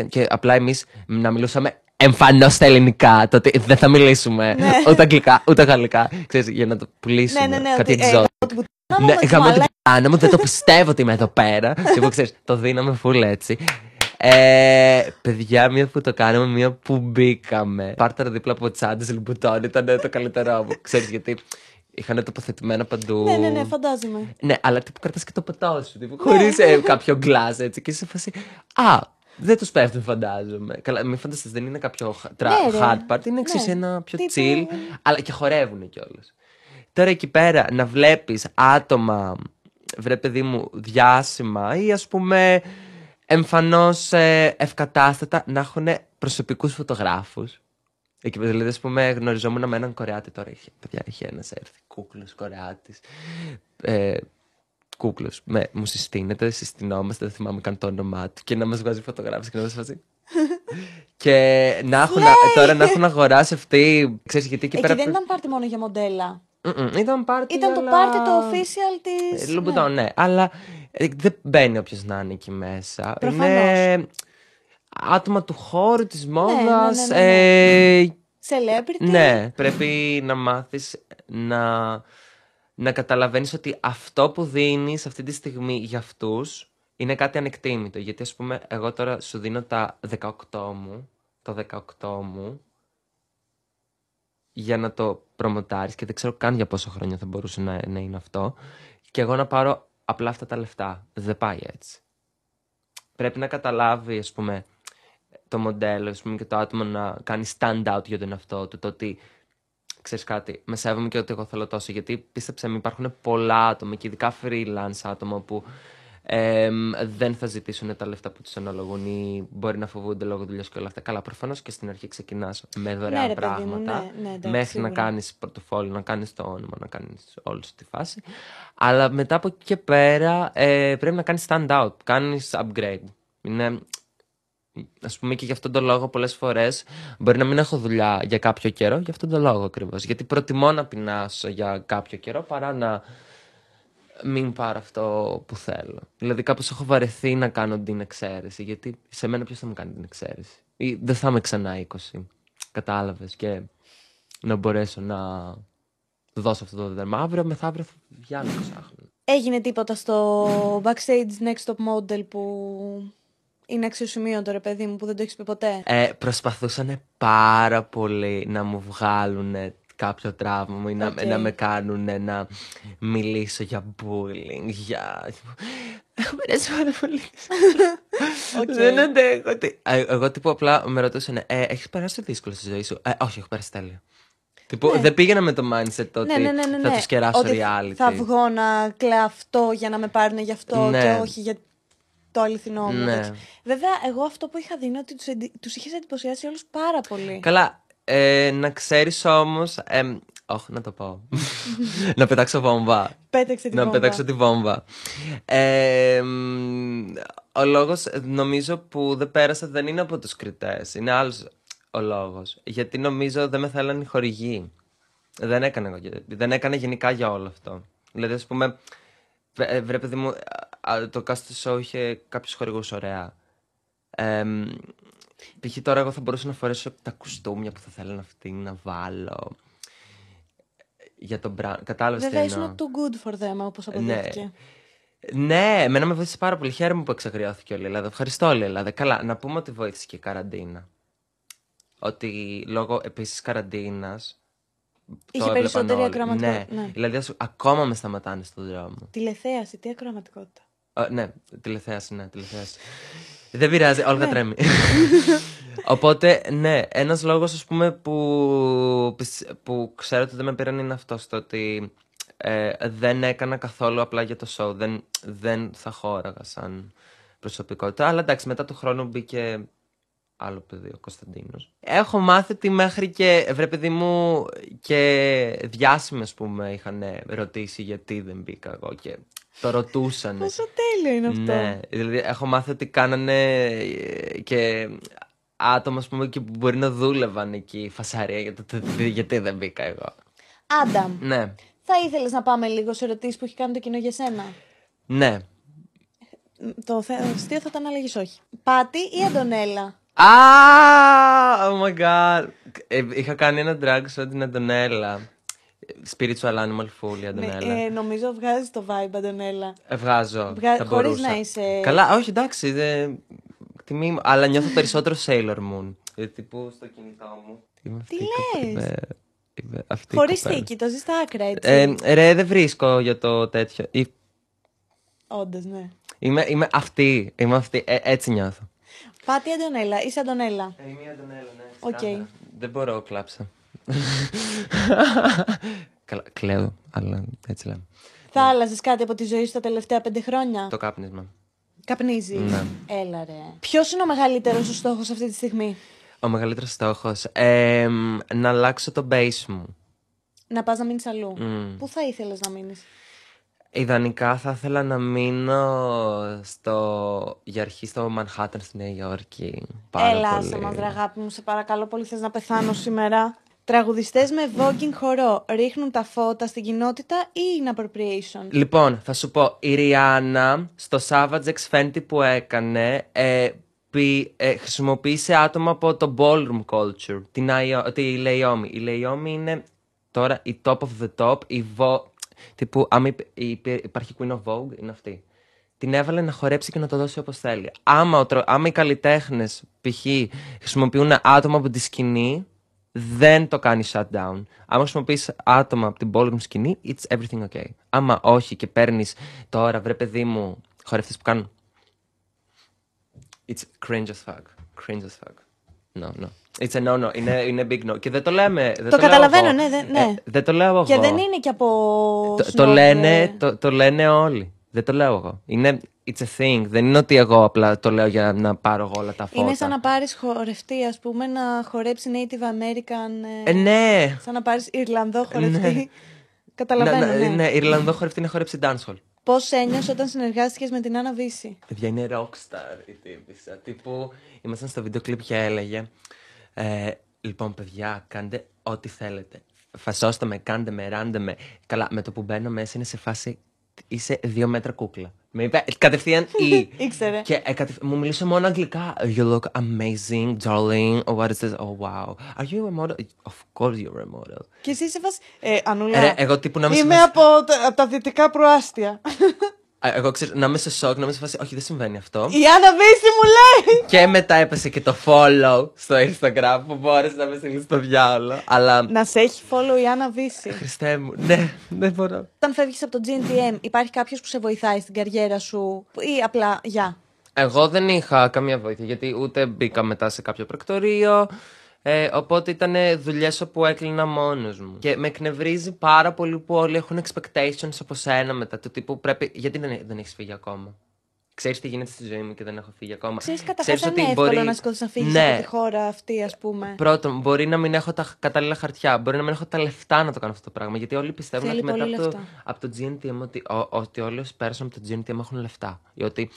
Και απλά εμείς να μιλούσαμε εμφανώς στα ελληνικά. Το ότι δεν θα μιλήσουμε ούτε αγγλικά, ούτε γαλλικά. Ξέρεις, για να το πουλήσουμε. Ναι, ναι, ναι. κάτι ότι, ε, εξώδικο. γαμώ την πουτάνα μου, Ναι, με τις γαμώ την μαλάκες. πλάνα μου, δεν το πιστεύω ότι είμαι εδώ πέρα. λοιπόν, ξέρεις, το δίναμε full έτσι. Ε, παιδιά, μία που το κάναμε, μία που μπήκαμε. Πάρταρα δίπλα από τσάντες λιμπουτών ήταν το καλύτερό μου. Ξέρεις γιατί είχαν τοποθετημένα παντού. Ναι, ναι, ναι, φαντάζομαι. Ναι, αλλά τύπου κρατάς και το ποτό σου. Τύπου, χωρίς ε, κάποιο γκλάζ έτσι. Και είσαι σε φάση. Α, δεν τους πέφτουν, φαντάζομαι. Καλά, μην φανταστείς, δεν είναι κάποιο χα- τρα... Ναι, ρε. hard part, είναι εξής Ναι. ένα πιο Τύπου- chill. Αλλά και χορεύουν κιόλας. Τώρα εκεί πέρα να βλέπεις άτομα, βρε παιδί μου, διάσημα ή ας πούμε εμφανώς ε, ευκατάστατα να έχουν προσωπικούς φωτογράφους. Εκεί πέρα, δηλαδή, ας πούμε, γνωριζόμουν με έναν Κορεάτη τώρα. Είχε, παιδιά, είχε ένας έρθει, κούκλος Κορεάτης. Ε, κούκλος, με, μου συστήνεται, συστηνόμαστε, δεν θυμάμαι καν το όνομά του και να μας βγάζει φωτογράφηση και να μας φάζει. και να έχουν, τώρα να έχουν αγοράσει αυτοί, ξέρεις γιατί εκεί Εκεί πέρα... δεν ήταν πάρτι μόνο για μοντέλα. Mm-mm, Ήταν πάρτι. Ήταν το αλλά- πάρτι το official της. Ε, Λουμπουτόν, ναι. Αλλά ε, δεν μπαίνει όποιος να είναι εκεί μέσα. Προφανώς. Είναι άτομα του χώρου, της μόδας. ναι, ναι, ε, Celebrity. ναι, πρέπει να μάθεις να, να καταλαβαίνεις ότι αυτό που δίνεις αυτή τη στιγμή για αυτούς είναι κάτι ανεκτήμητο. Γιατί ας πούμε εγώ τώρα σου δίνω τα 18 μου, το 18 μου, για να το προμοτάρεις και δεν ξέρω καν για πόσο χρόνια θα μπορούσε να, να είναι αυτό και εγώ να πάρω απλά αυτά τα λεφτά. Δεν πάει έτσι. Πρέπει να καταλάβει, ας πούμε, το μοντέλο ας πούμε, και το άτομο να κάνει stand out για τον εαυτό του. Το ότι ξέρεις κάτι, με σέβομαι και ότι εγώ θέλω τόσο. Γιατί πίστεψε με, υπάρχουν πολλά άτομα και ειδικά freelance άτομα που εμ, δεν θα ζητήσουν τα λεφτά που τους αναλογούν ή μπορεί να φοβούνται λόγω δουλειάς και όλα αυτά. Καλά, προφανώς και στην αρχή ξεκινάς με δωρεάν Ναι, ρε παιδί μου, πράγματα. ναι, ναι, εντάξει, μέχρι να σίγουρα. κάνεις πορτοφόλι, να κάνεις το όνομα, να κάνεις όλη σου τη φάση. Αλλά μετά από εκεί και πέρα ε, πρέπει να κάνεις stand out, κάνεις upgrade. Είναι Α πούμε και γι' αυτόν τον λόγο πολλές φορές μπορεί να μην έχω δουλειά για κάποιο καιρό, γι' αυτόν τον λόγο ακριβώς. Γιατί προτιμώ να πεινάσω για κάποιο καιρό παρά να μην πάρω αυτό που θέλω. Δηλαδή κάπως έχω βαρεθεί να κάνω την εξαίρεση, γιατί σε μένα ποιος θα μου κάνει την εξαίρεση; Ή δεν θα είμαι ξανά 20. Κατάλαβες και να μπορέσω να του δώσω αυτό το δέρμα. Αύριο μεθαύριο θα βγει άλλο εξάχρονο. Έγινε τίποτα στο backstage next top model που είναι αξιοσημείωτο ρε παιδί μου που δεν το έχεις πει ποτέ. Ε, προσπαθούσαν πάρα πολύ να μου βγάλουν κάποιο τραύμα μου ή να, Οκ. να με κάνουν να μιλήσω για bullying, για... Έχω περάσει πάρα πολύ. Οκ. Δεν αντέχω. Τι- Ε, Εγώ τύπου απλά με ρωτούσαν, ε, έχεις περάσει δύσκολο στη ζωή σου; Ε, όχι, έχω περάσει τέλεια. Τύπου, Ναι. δεν πήγαινα με το mindset το ότι ναι, ναι, ναι, ναι, θα ναι. τους κεράσω Ότι reality. Θα βγω να κλαφτώ για να με πάρουν γι' αυτό Ναι. και όχι για το αληθινό μου. Ναι. τέτοιο. Βέβαια, εγώ αυτό που είχα δει είναι ότι τους, εντι... τους είχες εντυπωσιάσει όλους πάρα πολύ. Καλά, ε, να ξέρεις όμως... Ε, όχι, να το πω. να πετάξω βόμβα. Πέταξε την να βόμβα. πετάξω τη βόμβα. Ε, μ, ο λόγος ε, νομίζω που δεν πέρασα δεν είναι από τους κριτές. Είναι άλλος ο λόγος. Γιατί νομίζω δεν με θέλανε οι χορηγοί. Δεν έκανε, εγώ για- δεν έκανε γενικά για όλο αυτό. Δηλαδή, ας πούμε, βρε, ε, βρε παιδί μου, α, α, το cast show είχε κάποιους χορηγούς ωραία. Ε, μ, π.χ. τώρα εγώ θα μπορούσα να φορέσω τα κουστούμια που θα θέλανε αυτοί να βάλω. Για τον Μπράουν. Κατάλαβες τι Βέβαια, εννοώ. ήσουν too good for them, όπως αποδείχθηκε. Ναι, εμένα με βοήθησε πάρα πολύ. Χαίρομαι που εξαγριώθηκε όλη η Ελλάδα. Ευχαριστώ όλη η Ελλάδα. Καλά, να πούμε ότι βοήθησε και η καραντίνα. Ότι λόγω επίσης καραντίνας. Είχε περισσότερη ακροαματικότητα. Ναι. Ναι. Δηλαδή, ας- ακόμα με σταματάνε στον δρόμο. Τηλεθέαση, τι ακροαματικότητα. Ε, ναι, τηλεθέαση, ναι, τηλεθέαση. Δεν πειράζει, Όλγα Ναι. τρέμει. Οπότε, ναι, ένας λόγος, ας πούμε, που, πισ- που ξέρω ότι δεν με πήραν είναι αυτός, το ότι ε, δεν έκανα καθόλου απλά για το show, δεν, δεν θα χώραγα σαν προσωπικότητα, αλλά εντάξει, μετά του χρόνου μπήκε άλλο παιδί, ο Κωνσταντίνος. Έχω μάθει ότι μέχρι και, βρε παιδί μου, και διάσημοι, ας πούμε, είχαν ρωτήσει γιατί δεν μπήκα εγώ και το ρωτούσαν. Πόσο τέλειο είναι αυτό. Ναι, δηλαδή έχω μάθει ότι κάνανε ε, και άτομα ας πούμε, και που μπορεί να δούλευαν εκεί φασαρία για το το- γιατί δεν μπήκα εγώ. Άνταμ, Ναι, θα ήθελες να πάμε λίγο σε ερωτήσεις που έχει κάνει το κοινό για σένα; ναι. Μ, Το θε- αστείο θα ήταν να λέγεις όχι. Πάτη ή Αντωνέλα; Α, oh my god. Ε, είχα κάνει ένα drag show την Αντωνέλα. Spiritual Animal Full η Αντωνέλα. Ναι, ε, νομίζω βγάζεις το vibe Αντωνέλα. Ε, Βγάζω. Βγα- θα χωρίς μπορούσα. να είσαι- Καλά, όχι, εντάξει. Δεν... Τιμή μου. Αλλά νιώθω περισσότερο Sailor Moon. Ε, τύπου στο κινητό μου. Είμαι αυτή Τι η κοπέλα. λες; Είμαι- είμαι αυτή η Χωρίς κοπέλα. θήκη, το ζεις στα άκρα, έτσι. Ε, ρε, δεν βρίσκω για το τέτοιο. Ή- Όντως, ναι. Είμαι, είμαι αυτή. Είμαι αυτή. Ε, έτσι νιώθω. Πάτη ή Αντωνέλα, είσαι Αντωνέλα. Ε, είμαι η Αντωνέλα, ναι. Οκ. ξεκάθαρα. Δεν μπορώ, κλάψα. Καλά, κλαίω, αλλά έτσι λέμε. Θα άλλαζες κάτι από τη ζωή σου τα τελευταία πέντε χρόνια; Το κάπνισμα. Καπνίζεις; Ναι. Έλα ρε. Ποιος είναι ο μεγαλύτερος σου στόχος αυτή τη στιγμή; Ο μεγαλύτερος στόχος. ε, μ, να αλλάξω το base μου. Να πας να μείνεις αλλού. Μμ. Πού θα ήθελες να μείνεις; Ιδανικά θα ήθελα να μείνω στο... για αρχή στο Μανχάταν στη Νέα Υόρκη. Πάρα Έλα, πολύ. σε μας ρε αγάπη μου, σε παρακαλώ πολύ, θες να πεθάνω σήμερα; Τραγουδιστές με voguing χορό ρίχνουν τα φώτα στην κοινότητα ή είναι appropriation; Λοιπόν, θα σου πω, η Ριάννα στο Savage X Fenty που έκανε ε, πι- ε, χρησιμοποίησε άτομα από το ballroom culture, την, Αϊο- τη Λεϊόμι. Η Λεϊόμι είναι τώρα η top of the top, η Vo... τύπου, άμα υπ- υπ- υπάρχει Queen of Vogue, είναι αυτή. Την έβαλε να χορέψει και να το δώσει όπως θέλει. Άμα, ο τρο- άμα οι καλλιτέχνες, π.χ. χρησιμοποιούν άτομα από τη σκηνή, δεν το κάνει shutdown. Άμα χρησιμοποιείς άτομα από την ballroom σκηνή, it's everything okay. Άμα όχι και παίρνεις τώρα, βρε παιδί μου, χορευτές που κάνουν. It's cringe as fuck. Cringe as fuck. No, no. It's a no, no. Είναι, είναι big no. Και δεν το λέμε. Δεν Το λέω καταλαβαίνω, εγώ. ναι, δεν- ναι. Ε, δεν το λέω εγώ. Και δεν είναι και από. Το, το, snob, λένε, ε. το, το λένε όλοι. Δεν το λέω εγώ. Είναι, it's a thing. Δεν είναι ότι εγώ απλά το λέω για να πάρω εγώ όλα τα φώτα. Είναι σαν να πάρεις χορευτή, ας πούμε, να χορέψει Native American. ε, Ε, ναι. Σαν να πάρεις Ιρλανδό χορευτή. Ναι. Καταλαβαίνω. Να- ναι. να- ναι, Ιρλανδό χορευτή να χορέψει dancehall. Πώς ένιωσες όταν συνεργάστηκες με την Άννα Βύση; Παιδιά είναι rockstar η τύπησα. Τύπου ήμασταν στο βίντεο κλιπ και έλεγε ε, Λοιπόν παιδιά κάντε ό,τι θέλετε. Φασώστε με, κάντε με, ράντε με. Καλά με το που μπαίνω μέσα είναι σε φάση «Τι- είσαι δύο μέτρα κούκλα. Με είπε κατευθείαν η. Ήξερε. και ε, κατευθ- μου μιλούσε μόνο αγγλικά. You look amazing, darling. Oh, what is this? Oh, wow. Are you a model? Of course you're a model. Και εσύ είσαι φας... Ε, Ανούλα, Ε, ρε, εγώ τύπου να μην είμαι σε από, τα- από τα δυτικά προάστια. Α, Εγώ ξέρω, να είμαι σε σοκ, να είμαι σε φάση. Όχι, δεν συμβαίνει αυτό. Η Άννα Βύση μου λέει! και μετά έπεσε και το follow στο Instagram που μπόρεσε να με στείλει στο διάολο. Αλλά. Να σε έχει follow η Άννα Βύση. Χριστέ μου, ναι, δεν μπορώ. Όταν φεύγεις από το GNTM, υπάρχει κάποιος που σε βοηθάει στην καριέρα σου ή απλά γεια. Εγώ δεν είχα καμία βοήθεια γιατί ούτε μπήκα μετά σε κάποιο πρακτορείο. Ε, οπότε ήταν δουλειές όπου έκλεινα μόνος μου. Και με εκνευρίζει πάρα πολύ που όλοι έχουν expectations από σένα μετά. Το τύπου πρέπει. Γιατί δεν, δεν έχεις φύγει ακόμα; Ξέρεις τι γίνεται στη ζωή μου και δεν έχω φύγει ακόμα. Ξέρεις, καταρχάς Ξέρεις δεν ότι είναι εύκολο μπορεί- να σηκωθείς να φύγεις Ναι. από τη χώρα αυτή, ας πούμε; Πρώτον, μπορεί να μην έχω τα κατάλληλα χαρτιά. Μπορεί να μην έχω τα λεφτά να το κάνω αυτό το πράγμα. Γιατί όλοι πιστεύουν Θέλει ότι μετά πολύ από το, λεφτά. από το GNTM ότι, ο- ότι όλοι όσοι πέρασαν από το GNTM έχουν λεφτά. Ή ότι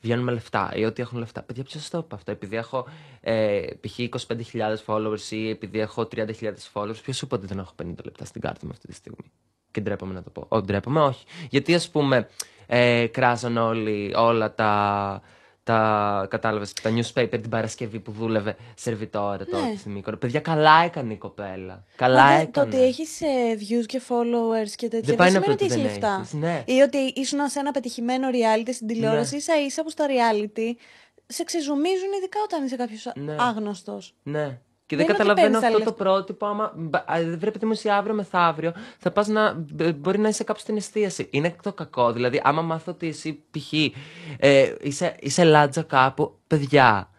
βγαίνουν με λεφτά. Ή ότι έχουν λεφτά. Παιδιά, ποιος το είπε αυτό. Επειδή έχω ε, π.χ. 25.000 followers ή επειδή έχω 30.000 followers, ποιος σου είπε ότι δεν έχω 50 λεπτά στην κάρτα μου αυτή τη στιγμή; Και ντρέπομαι να το πω. Όχι, ντρέπομαι, όχι. Γιατί ας πούμε ε, κράζαν όλοι όλα τα. Τα κατάλαβες τα newspaper την Παρασκευή που δούλευε σερβιτόρα τότε Ναι. στη Μύκονο. Παιδιά, καλά έκανε η κοπέλα. Καλά Μα δεν- έκανε. Το ότι έχεις views και followers και τέτοια δεν, πάει να σημαίνει πει ότι ότι έχει δεν λεφτά. έχεις, ναι. Ή ότι ήσουν σε ένα πετυχημένο reality στην τηλεόραση, Ναι. ίσα ίσα που στα reality σε ξεζουμίζουν, ειδικά όταν είσαι κάποιος Ναι. άγνωστος. Ναι. Και Δεν δεν, είναι ότι καταλαβαίνω παίρνεις τα αυτό το πρότυπο. Άμα μπα- α, δεν πρέπει μου εσύ αύριο μεθαύριο, θα πας να. μπ- Μπορεί να είσαι κάπου στην εστίαση. Είναι το κακό. Δηλαδή, άμα μάθω ότι εσύ π.χ. Ε, είσαι, είσαι λάτζα κάπου, παιδιά.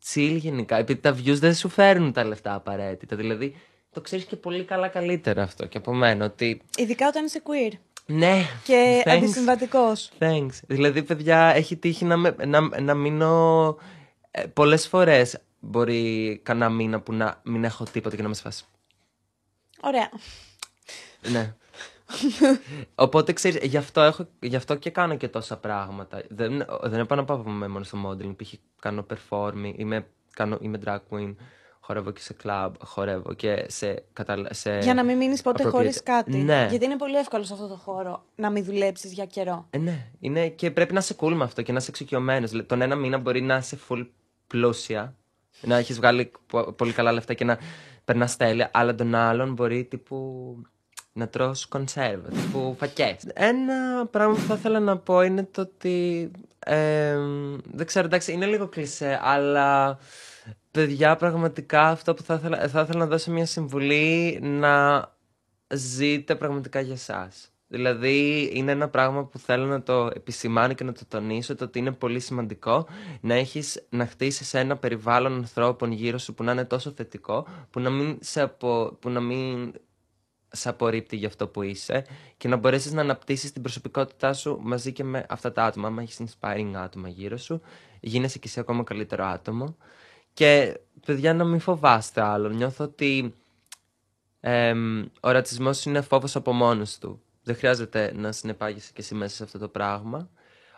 Τσιλ γενικά. Επειδή τα views δεν σου φέρνουν τα λεφτά απαραίτητα. Δηλαδή, το ξέρεις και πολύ καλά καλύτερα αυτό και από μένα. Ότι. Ειδικά όταν είσαι queer Ναι. και thanks. αντισυμβατικός. Thanks. Δηλαδή, παιδιά, έχει τύχει να, με, να, να μείνω ε, πολλές φορές. Μπορεί κανένα μήνα που να μην έχω τίποτα και να με σφάσει. Ωραία. Ναι. Οπότε ξέρεις, γι' αυτό, έχω, γι' αυτό και κάνω και τόσα πράγματα. Δεν, δεν επαναπαύομαι μόνο στο modeling. Π.χ. κάνω performing, είμαι, κάνω, είμαι drag queen, χορεύω και σε club, χορεύω και σε. Καταλα, σε Για να μην μείνεις ποτέ appropriate- χωρίς κάτι. Ναι. Γιατί είναι πολύ εύκολο σε αυτό το χώρο να μην δουλέψεις για καιρό. Ε, ναι, είναι και πρέπει να είσαι cool με αυτό και να είσαι εξοικειωμένος. Τον ένα μήνα μπορεί να είσαι full πλούσια, να έχεις βγάλει πο- πολύ καλά λεφτά και να περνάς τέλεια, αλλά τον άλλον μπορεί τύπου να τρως κονσέρβα, τύπου φακές. Ένα πράγμα που θα ήθελα να πω είναι το ότι. ε, δεν ξέρω, εντάξει, είναι λίγο κλισέ, αλλά παιδιά, πραγματικά αυτό που θα ήθελα, θα ήθελα να δώσω μια συμβουλή να ζείτε πραγματικά για εσάς. Δηλαδή είναι ένα πράγμα που θέλω να το επισημάνω και να το τονίσω το ότι είναι πολύ σημαντικό να έχεις να χτίσεις ένα περιβάλλον ανθρώπων γύρω σου που να είναι τόσο θετικό που να μην σε, απο, που να μην σε απορρίπτει για αυτό που είσαι και να μπορέσεις να αναπτύσσεις την προσωπικότητά σου μαζί και με αυτά τα άτομα. Αν έχεις inspiring άτομα γύρω σου, γίνεσαι και εσύ ακόμα καλύτερο άτομο. Και παιδιά να μην φοβάστε άλλο. Νιώθω ότι εμ, ο ρατσισμός είναι φόβος από μόνος του. Δεν χρειάζεται να συνεπάγεσαι και εσύ μέσα σε αυτό το πράγμα.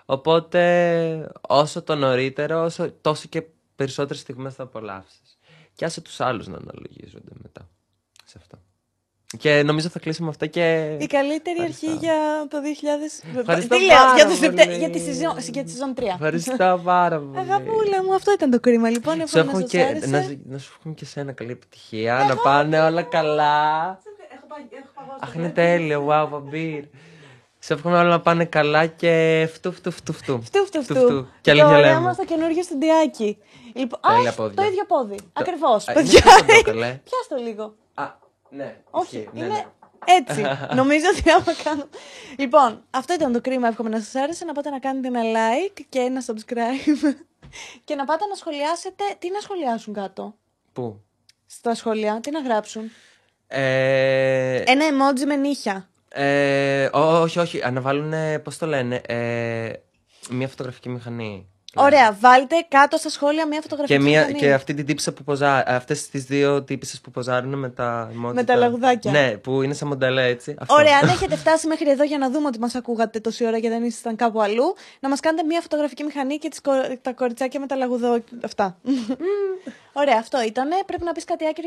Οπότε όσο το νωρίτερο, όσο, τόσο και περισσότερες στιγμές θα απολαύσεις. Και άσε τους άλλους να αναλογίζονται μετά σε αυτό. Και νομίζω θα κλείσουμε αυτό και... Η καλύτερη Ευχαριστώ. αρχή για το 2000. Ευχαριστώ Τι λέω, πάρα για, το Σεπτε- πολύ. για τη season, για τη season 3. Ευχαριστώ πάρα πολύ. Αγαπούλα μου, αυτό ήταν το κρίμα. Λοιπόν, Σου εύχομαι να εύχομαι σας και, άρεσε. να, σου- να σου εύχομαι και σένα καλή επιτυχία, να πάνε όλα καλά. Έχω πάει- έχω παγώσει Αχ, το είναι βράδυ. τέλειο, wow, βαμπύρ. Σε εύχομαι όλα να πάνε καλά και φτου φτου φτου φτου. Φτου, φτου, Φτου, φτου. φτου. Και αλήθεια Τώρα λέμε. είμαστε στο καινούργιο στοντιάκι. Λοιπόν, Τέλεια α, πόδια. το ίδιο πόδι. Ακριβώς. Α, Παιδιά, είναι αυτό το καλέ. πιάστο λίγο. Α, ναι. Όχι, ισχύει, ναι, είναι ναι. έτσι. Νομίζω ότι άμα κάνω. Λοιπόν, αυτό ήταν το κρίμα. Εύχομαι να σας άρεσε. Να πάτε να κάνετε ένα like και ένα subscribe. και να πάτε να σχολιάσετε. Τι να σχολιάσουν κάτω; Πού; Στα σχόλια, τι να γράψουν; Ε, Ένα emoji με νύχια. ε, ό- όχι, όχι. Αναβάλουν, πώς το λένε, ε, μια φωτογραφική μηχανή. Ωραία, βάλτε κάτω στα σχόλια μια φωτογραφία. Και, μια, και αυτή την τύπησα που ποζάρει. Αυτές τις δύο τύπησες που ποζάρουν με τα emoji Με τα λαγουδάκια. Ναι, που είναι σαν μοντέλα έτσι. Αυτό. Ωραία, αν έχετε φτάσει μέχρι εδώ για να δούμε ότι μας ακούγατε τόση ώρα και δεν ήσασταν κάπου αλλού, να μας κάνετε μια φωτογραφική μηχανή και τις, κο- τα κοριτσάκια με τα λαγουδό. Αυτά. Ωραία, αυτό ήτανε. Πρέπει να πεις κάτι άκυρο